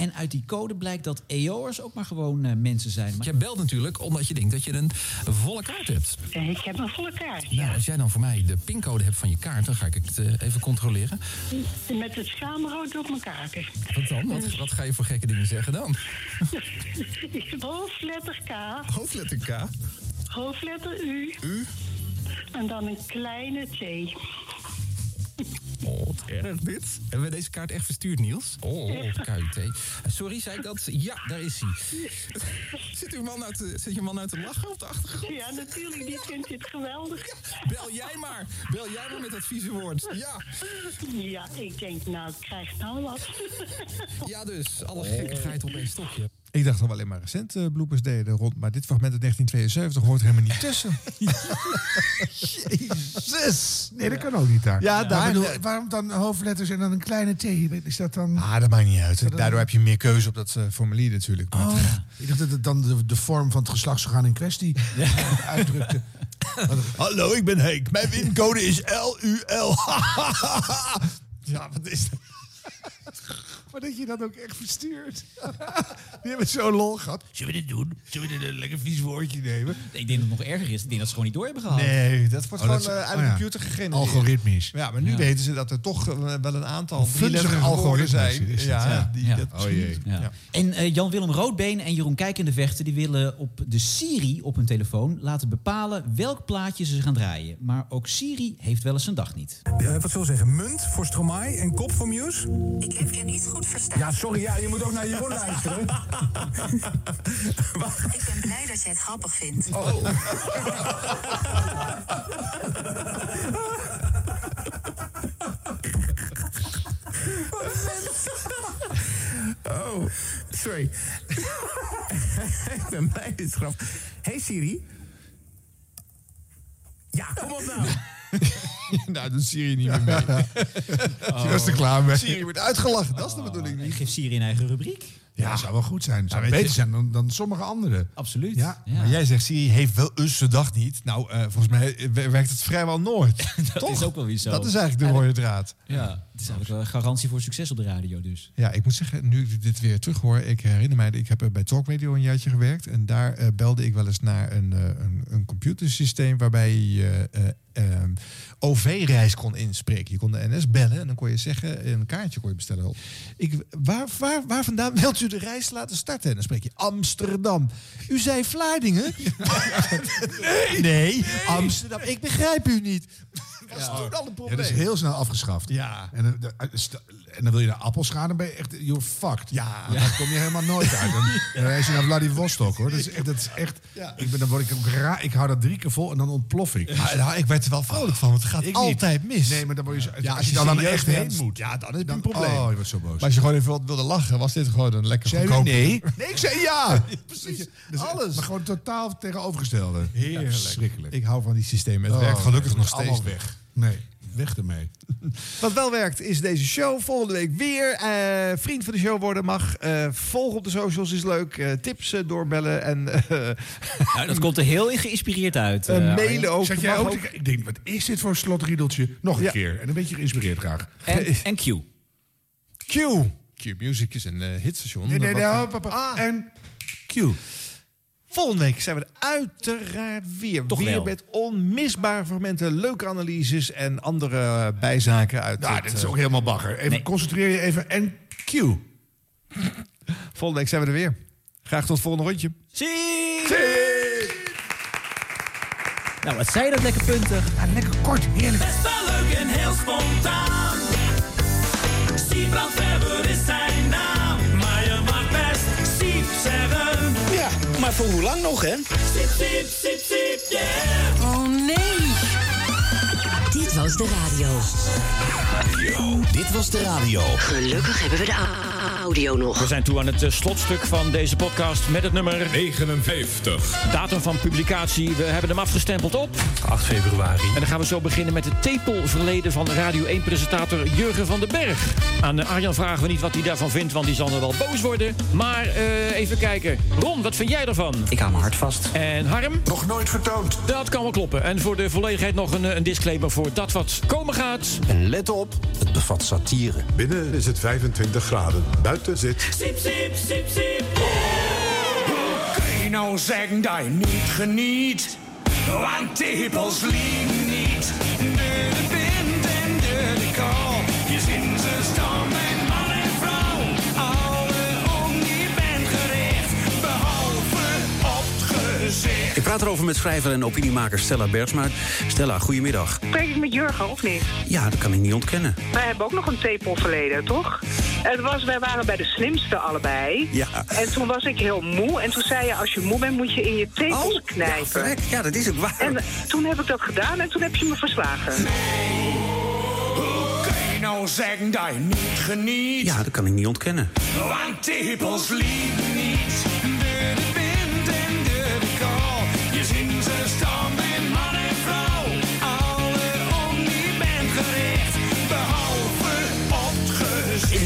En uit die code blijkt dat EO'ers ook maar gewoon eh, mensen zijn. Maar... Je belt natuurlijk omdat je denkt dat je een volle kaart hebt. Ik heb een volle kaart. Nou, als jij dan voor mij de pincode hebt van je kaart, dan ga ik het eh, even controleren. Met het schaamrood op mijn kaarten. Wat dan? Wat, wat ga je voor gekke dingen zeggen dan? Hoofdletter K. Hoofdletter K. Hoofdletter U. U. En dan een kleine T. Oh, dit. Hebben we deze kaart echt verstuurd, Niels? Oh, KUT. Eh, Sorry, zei ik dat? Ja, daar is hij. Zit uw man nou te, zit je man nou te lachen op de achtergrond? Ja, natuurlijk. Die vindt dit geweldig. Bel jij maar. Bel jij maar met dat vieze woord. Ja. Ja, ik denk, nou, ik krijg nou wat. Ja, dus. Alle gekkigheid op één stokje. Ik dacht dat we alleen maar recent eh, bloopers deden rond, maar dit fragment uit 1972 hoort er helemaal niet tussen. Jezus! Nee, dat kan ook niet daar. Ja, Maar daar- bedoel, waarom dan hoofdletters en dan een kleine T? Is dat dan... Ah, dat maakt niet uit. Daardoor heb je meer keuze op dat eh, formulier natuurlijk. Maar- Oh, ik dacht dat het dan de, de vorm van het geslachtsorgaan in kwestie uitdrukte. Hallo, ik ben Henk. Mijn wincode is LUL. ja, wat is dat? Maar dat je dat ook echt verstuurt. Die hebben zo lol gehad. Zullen we dit doen? Zullen we dit een lekker vies woordje nemen? Ik denk dat het nog erger is. Ik denk dat ze gewoon niet door hebben gehad. Nee, dat wordt Oh, gewoon dat is- eh, uit oh de ja. computer gegenereerd. Algoritmisch. Ja, maar nu Ja. weten ze dat er toch eh, wel een aantal drieletterige woorden algoritmes zijn. is ja, ja. die Ja. dat Oh jee. Ja. Ja. En eh, Jan-Willem Roodbeen en Jeroen Kijkende Vechten... die willen op de Siri op hun telefoon laten bepalen welk plaatje ze gaan draaien. Maar ook Siri heeft wel eens een dag niet. Eh, wat zullen we zeggen? Munt voor Stromae en kop voor Muse? Ik heb je niet goed verstaan. Ja, sorry, ja, je moet ook naar Jeroen luisteren. Ik ben blij dat je het grappig vindt. Oh. Oh, sorry. ik ben blij dit grap. Hey Siri. Ja, kom op nou. nou, doet Siri niet meer mee. Ze was er klaar mee. Siri wordt uitgelachen, dat is de bedoeling Ik niet. geef Siri een eigen rubriek. Ja, zou wel goed zijn. Zou weet beter je- zijn dan, dan sommige anderen. Absoluut. Ja. Ja. Maar jij zegt Siri heeft wel eens de dag niet. Nou, eh, volgens mij eh, werkt het vrijwel nooit. Dat Toch? is ook wel weer zo. Dat is eigenlijk de rode draad. Ja, het is eigenlijk wel een garantie voor succes op de radio dus. Ja, ik moet zeggen, nu ik dit weer terug hoor, ik herinner mij, ik heb eh, bij Talk Radio een jaartje gewerkt. En daar eh, belde ik wel eens naar een, eh, een, een computersysteem waarbij je OV-reis kon inspreken. Je kon de NS bellen en dan kon je zeggen, een kaartje kon je bestellen. Ik, waar, waar, waar vandaan wilt u de reis laten starten? En dan spreek je Amsterdam. U zei Vlaardingen? nee. nee, Amsterdam. Ik begrijp u niet. Dat was toen al een Ja, dat is heel snel afgeschaft. Ja. En, dan- dan- en dan wil je naar appels gaan, dan ben je echt, you're fucked. Ja. Want Dan kom je helemaal nooit uit. Dan, dan reis je naar Vladivostok, hoor. Dat is echt, dat is echt Ja. ik ben, dan word ik ook raar. Ik hou dat drie keer vol en dan ontplof ik. Ja, nou, ik werd er wel vrolijk van, want het gaat Ik niet. altijd mis. Nee, maar dan word je zo, Ja, als je dan, dan echt bent, heen moet. Ja, dan heb je Dan, een probleem. Oh, je wordt zo boos. Maar als je gewoon even wat wilde lachen, was dit gewoon een lekker goedkoop. nee? Nee, ik zei ja. precies. Dus- Alles. Maar gewoon totaal tegenovergestelde. Heerlijk. Ik hou van die systemen. Het Oh, werkt gelukkig nee, nog steeds. weg. Nee, weg ermee. Wat wel werkt is deze show. Volgende week weer. Eh, vriend van de show worden mag. Eh volg op de socials is leuk. Eh, tips doorbellen. En eh, Nou, dat komt er heel geïnspireerd uit. Mailen ook. Jij ook, Ik denk, wat is dit voor een slotriedeltje? Nog een Ja. keer. En een beetje geïnspireerd graag. En, en Q. Q. Q Music is een hitstation. Nee, nee, nee. Wat- oh, papa. Ah. En Q. Volgende week zijn we er uiteraard weer. Toch weer wel. met onmisbare fragmenten, leuke analyses en andere bijzaken uit Nou, het, dit is eh, ook helemaal bagger. Even Nee. concentreer je even. En Q. Volgende week zijn we er weer. Graag tot het volgende rondje. Zie! Nou, wat zei je dat lekker puntig? Ja, lekker kort, heerlijk. Best wel leuk en heel spontaan. Siebrand maar voor hoe lang nog, hè? Was de radio. Dit was de radio. Gelukkig hebben we de audio nog. We zijn toe aan het eh, slotstuk van deze podcast met het nummer 59. datum van publicatie. We hebben hem afgestempeld op. 8 februari. En dan gaan we zo beginnen met het tepelverleden van Radio 1-presentator Jurgen van den Berg. Aan eh, Arjan vragen we niet wat hij daarvan vindt, want die zal er wel boos worden. Maar eh, even kijken. Ron, wat vind jij ervan? Ik hou mijn hart vast. En Harm? Nog nooit vertoond. Dat kan wel kloppen. En voor de volledigheid nog een, een disclaimer voor dat wat komen gaat. En let op, het bevat satire. Binnen is het 25 graden. Buiten zit... Siep, siep, siep, siep, Hoe kun je nou zeggen dat je niet geniet? Want tepels liegen niet. De, de wind en de, de kou. Je zin Ik praat erover met schrijver en opiniemaker Stella Bergsma. Stella, goedemiddag. Spreek ik met Jurgen, of niet? Ja, dat kan ik niet ontkennen. Wij hebben ook nog een tepelverleden, toch? Het was, wij waren bij de slimste allebei. Ja. En toen was ik heel moe. En toen zei je, als je moe bent, moet je in je tepels Oh, knijpen. ja, dat is ook waar. En toen heb ik dat gedaan en toen heb je me verslagen. Hoe kun je nou zeggen dat je niet geniet? Ja, dat kan ik niet ontkennen. Want tepels liegen niet. De de wind en de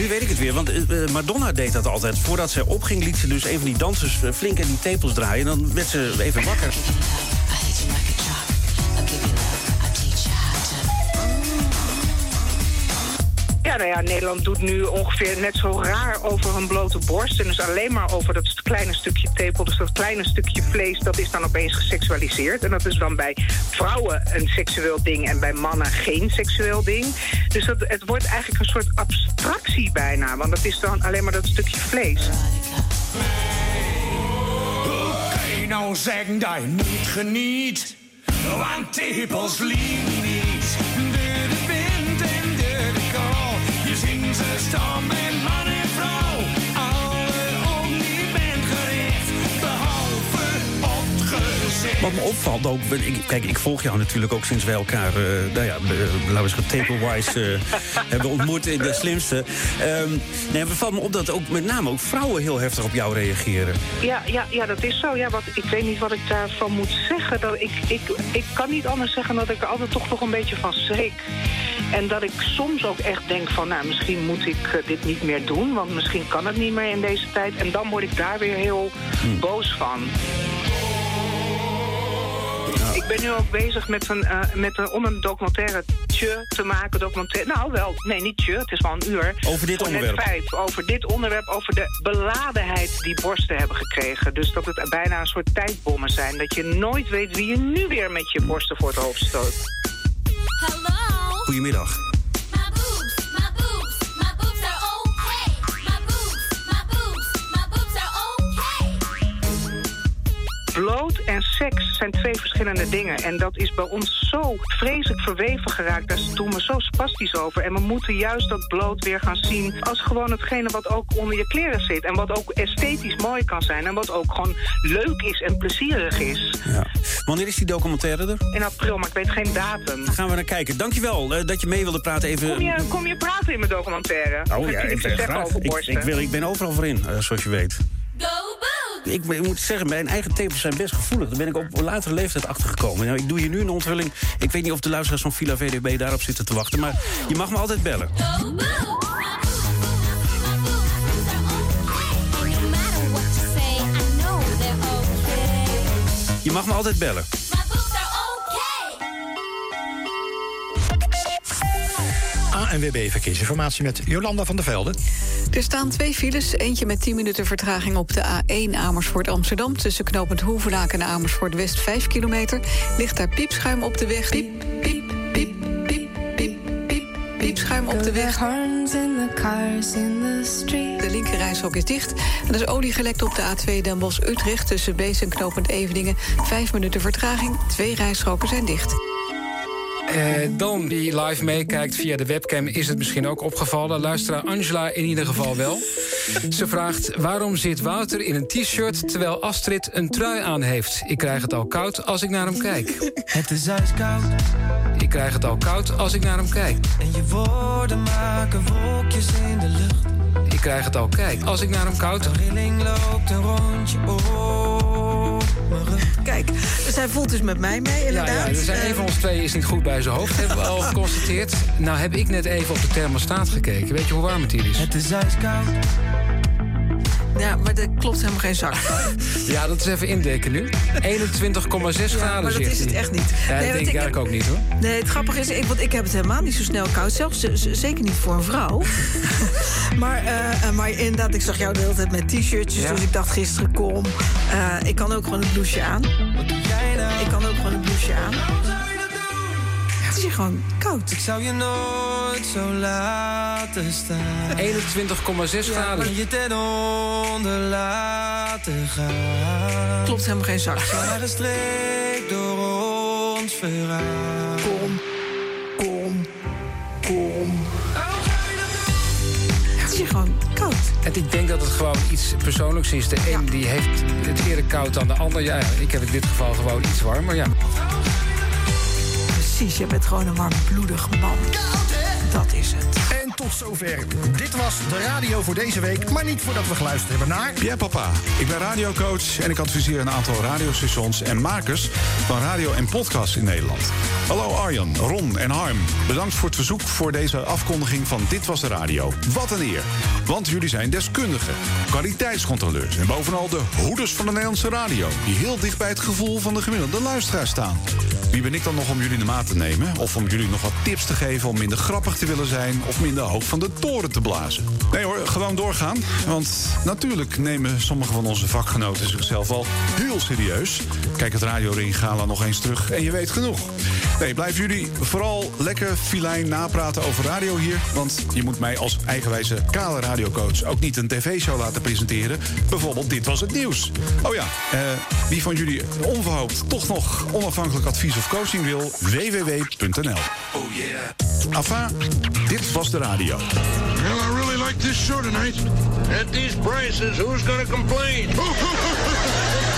Nu weet ik het weer, want eh, eh, Madonna deed dat altijd. Voordat zij opging, liet ze dus een van die dansers eh, flink in die tepels draaien. En dan werd ze even wakker. Ja, nou ja, Nederland doet nu ongeveer net zo raar over een blote borst. En dus alleen maar over dat kleine stukje tepel. Dus dat kleine stukje vlees, dat is dan opeens geseksualiseerd. En dat is dan bij vrouwen een seksueel ding en bij mannen geen seksueel ding. Dus dat, het wordt eigenlijk een soort abstractie bijna. Want dat is dan alleen maar dat stukje vlees. Nou zeggen dat je niet geniet? Want tepels liegen. Je ziet ze Wat me opvalt ook, ik, kijk, ik volg jou natuurlijk ook sinds wij elkaar, eh, nou ja, laten we zeggen, table-wise eh, hebben ontmoet in de slimste. Ehm nee, het valt me op dat ook met name ook vrouwen heel heftig op jou reageren. Ja, ja, ja, dat is zo. Ja, wat, ik weet niet wat ik daarvan moet zeggen. Dat ik, ik, ik kan niet anders zeggen dat ik er altijd toch nog een beetje van schrik. En dat ik soms ook echt denk van, nou, misschien moet ik eh, dit niet meer doen. Want misschien kan het niet meer in deze tijd. En dan word ik daar weer heel boos van. Ik ben nu ook bezig met een, eh, met een, om een documentaire tje te maken. Documentaire, nou wel, nee niet tje, het is wel een uur. Over dit onderwerp. vijf, over dit onderwerp, over de beladenheid die borsten hebben gekregen. Dus dat het bijna een soort tijdbommen zijn. Dat je nooit weet wie je nu weer met je borsten voor het hoofd stoot. Goedemiddag. Bloot en seks zijn twee verschillende dingen. En dat is bij ons zo vreselijk verweven geraakt. Daar doen we zo spastisch over. En we moeten juist dat bloot weer gaan zien als gewoon hetgene wat ook onder je kleren zit. En wat ook esthetisch mooi kan zijn. En wat ook gewoon leuk is en plezierig is. Ja. Wanneer is die documentaire er? In april, maar ik weet geen datum. Gaan we naar kijken. Dankjewel eh, dat je mee wilde praten. Even... Kom je, kom je praten in mijn documentaire? Oh ja, ik graag. ik, wil, ik ben overal voor in, eh, zoals je weet. Ik, ik moet zeggen, mijn eigen tepels zijn best gevoelig. Daar ben ik op latere leeftijd achtergekomen. Nou, ik doe je nu een onthulling. Ik weet niet of de luisteraars van Villa VDB daarop zitten te wachten. Maar je mag me altijd bellen. Je mag me altijd bellen. ANWB Verkeersinformatie met Jolanda van der Velde. Er staan twee files. Eentje met 10 minuten vertraging op de A1 Amersfoort Amsterdam. Tussen knooppunt Hoevelaak en Amersfoort West 5 kilometer. Ligt daar piepschuim op de weg. Piep, piep, piep, piep, piep, piep. Piepschuim op de weg. De linkerrijstrook is dicht. En er is olie gelekt op de A2 Den Bosch-Utrecht... tussen Bees en knooppunt Eveningen. Vijf minuten vertraging. Twee rijstroken zijn dicht. Eh, dan die live meekijkt via de webcam is het misschien ook opgevallen. Luisteraar Angela in ieder geval wel. Ze vraagt waarom zit Wouter in een t-shirt... terwijl Astrid een trui aan heeft. Ik krijg het al koud als ik naar hem kijk. Het is ijskoud Ik krijg het al koud als ik naar hem kijk. en je woorden maken wolkjes in de lucht. Ik krijg het al kijk als ik naar hem koud... Rilling loopt een rondje op. Kijk, dus hij voelt dus met mij mee, Ja, inderdaad. ja, er zijn een van ons twee is niet goed bij zijn hoofd, hebben we al geconstateerd. Nou heb ik net even op de thermostaat gekeken. Weet je hoe warm het hier is? Het is ijskoud. Ja, maar er klopt helemaal geen zak. Ja, dat is even indekken nu. 21,6 graden maar dat is het echt niet. Ja, Nee, dat denk ik ook niet hoor. Nee, het grappige is, ik, want ik heb het helemaal niet zo snel koud. Zelfs z- zeker niet voor een vrouw. maar, eh, eh, maar inderdaad, ik zag jou de hele tijd met t-shirtjes. Ja. Dus ik dacht gisteren, kom. eh, ik kan ook gewoon een blouseje aan. Ik kan ook gewoon een blouseje aan. Het is hier gewoon koud. Ik zou je nooit zo laten staan. 21,6 graden. En je ten onder laten gaan. Klopt helemaal geen zak. Een streek door ons verhaal. Kom, kom, kom. Het is hier gewoon koud. En ik denk dat het gewoon iets persoonlijks is. De een die heeft het eerder koud dan de ander. Ja, ik heb in dit geval gewoon iets warmer. Ja. Precies, je bent gewoon een warmbloedig man. Dat is het. Tot zover. Dit was de radio voor deze week, maar niet voordat we geluisterd hebben naar... Ja, papa. Ik ben radiocoach en ik adviseer een aantal radiostations en makers van radio en podcast in Nederland. Hallo Arjan, Ron en Harm. Bedankt voor het verzoek voor deze afkondiging van Dit Was De Radio. Wat een eer. Want jullie zijn deskundigen, kwaliteitscontroleurs... en bovenal de hoeders van de Nederlandse radio... die heel dicht bij het gevoel van de gemiddelde luisteraar staan. Wie ben ik dan nog om jullie de maat te nemen? Of om jullie nog wat tips te geven om minder grappig te willen zijn... of minder hoog van de toren te blazen? Nee hoor, gewoon doorgaan. Want natuurlijk nemen sommige van onze vakgenoten zichzelf al heel serieus. Kijk het Radio Ring Gala nog eens terug en je weet genoeg. Nee, blijven jullie vooral lekker filijn napraten over radio hier. Want je moet mij als eigenwijze kale radiocoach ook niet een tv-show laten presenteren. Bijvoorbeeld Dit Was Het Nieuws. Oh ja, eh, wie van jullie onverhoopt toch nog onafhankelijk advies of coaching wil... www.nl. Oh yeah. Enfin, dit was de radio. Well, I really like this show tonight. At these prices, who's going to complain?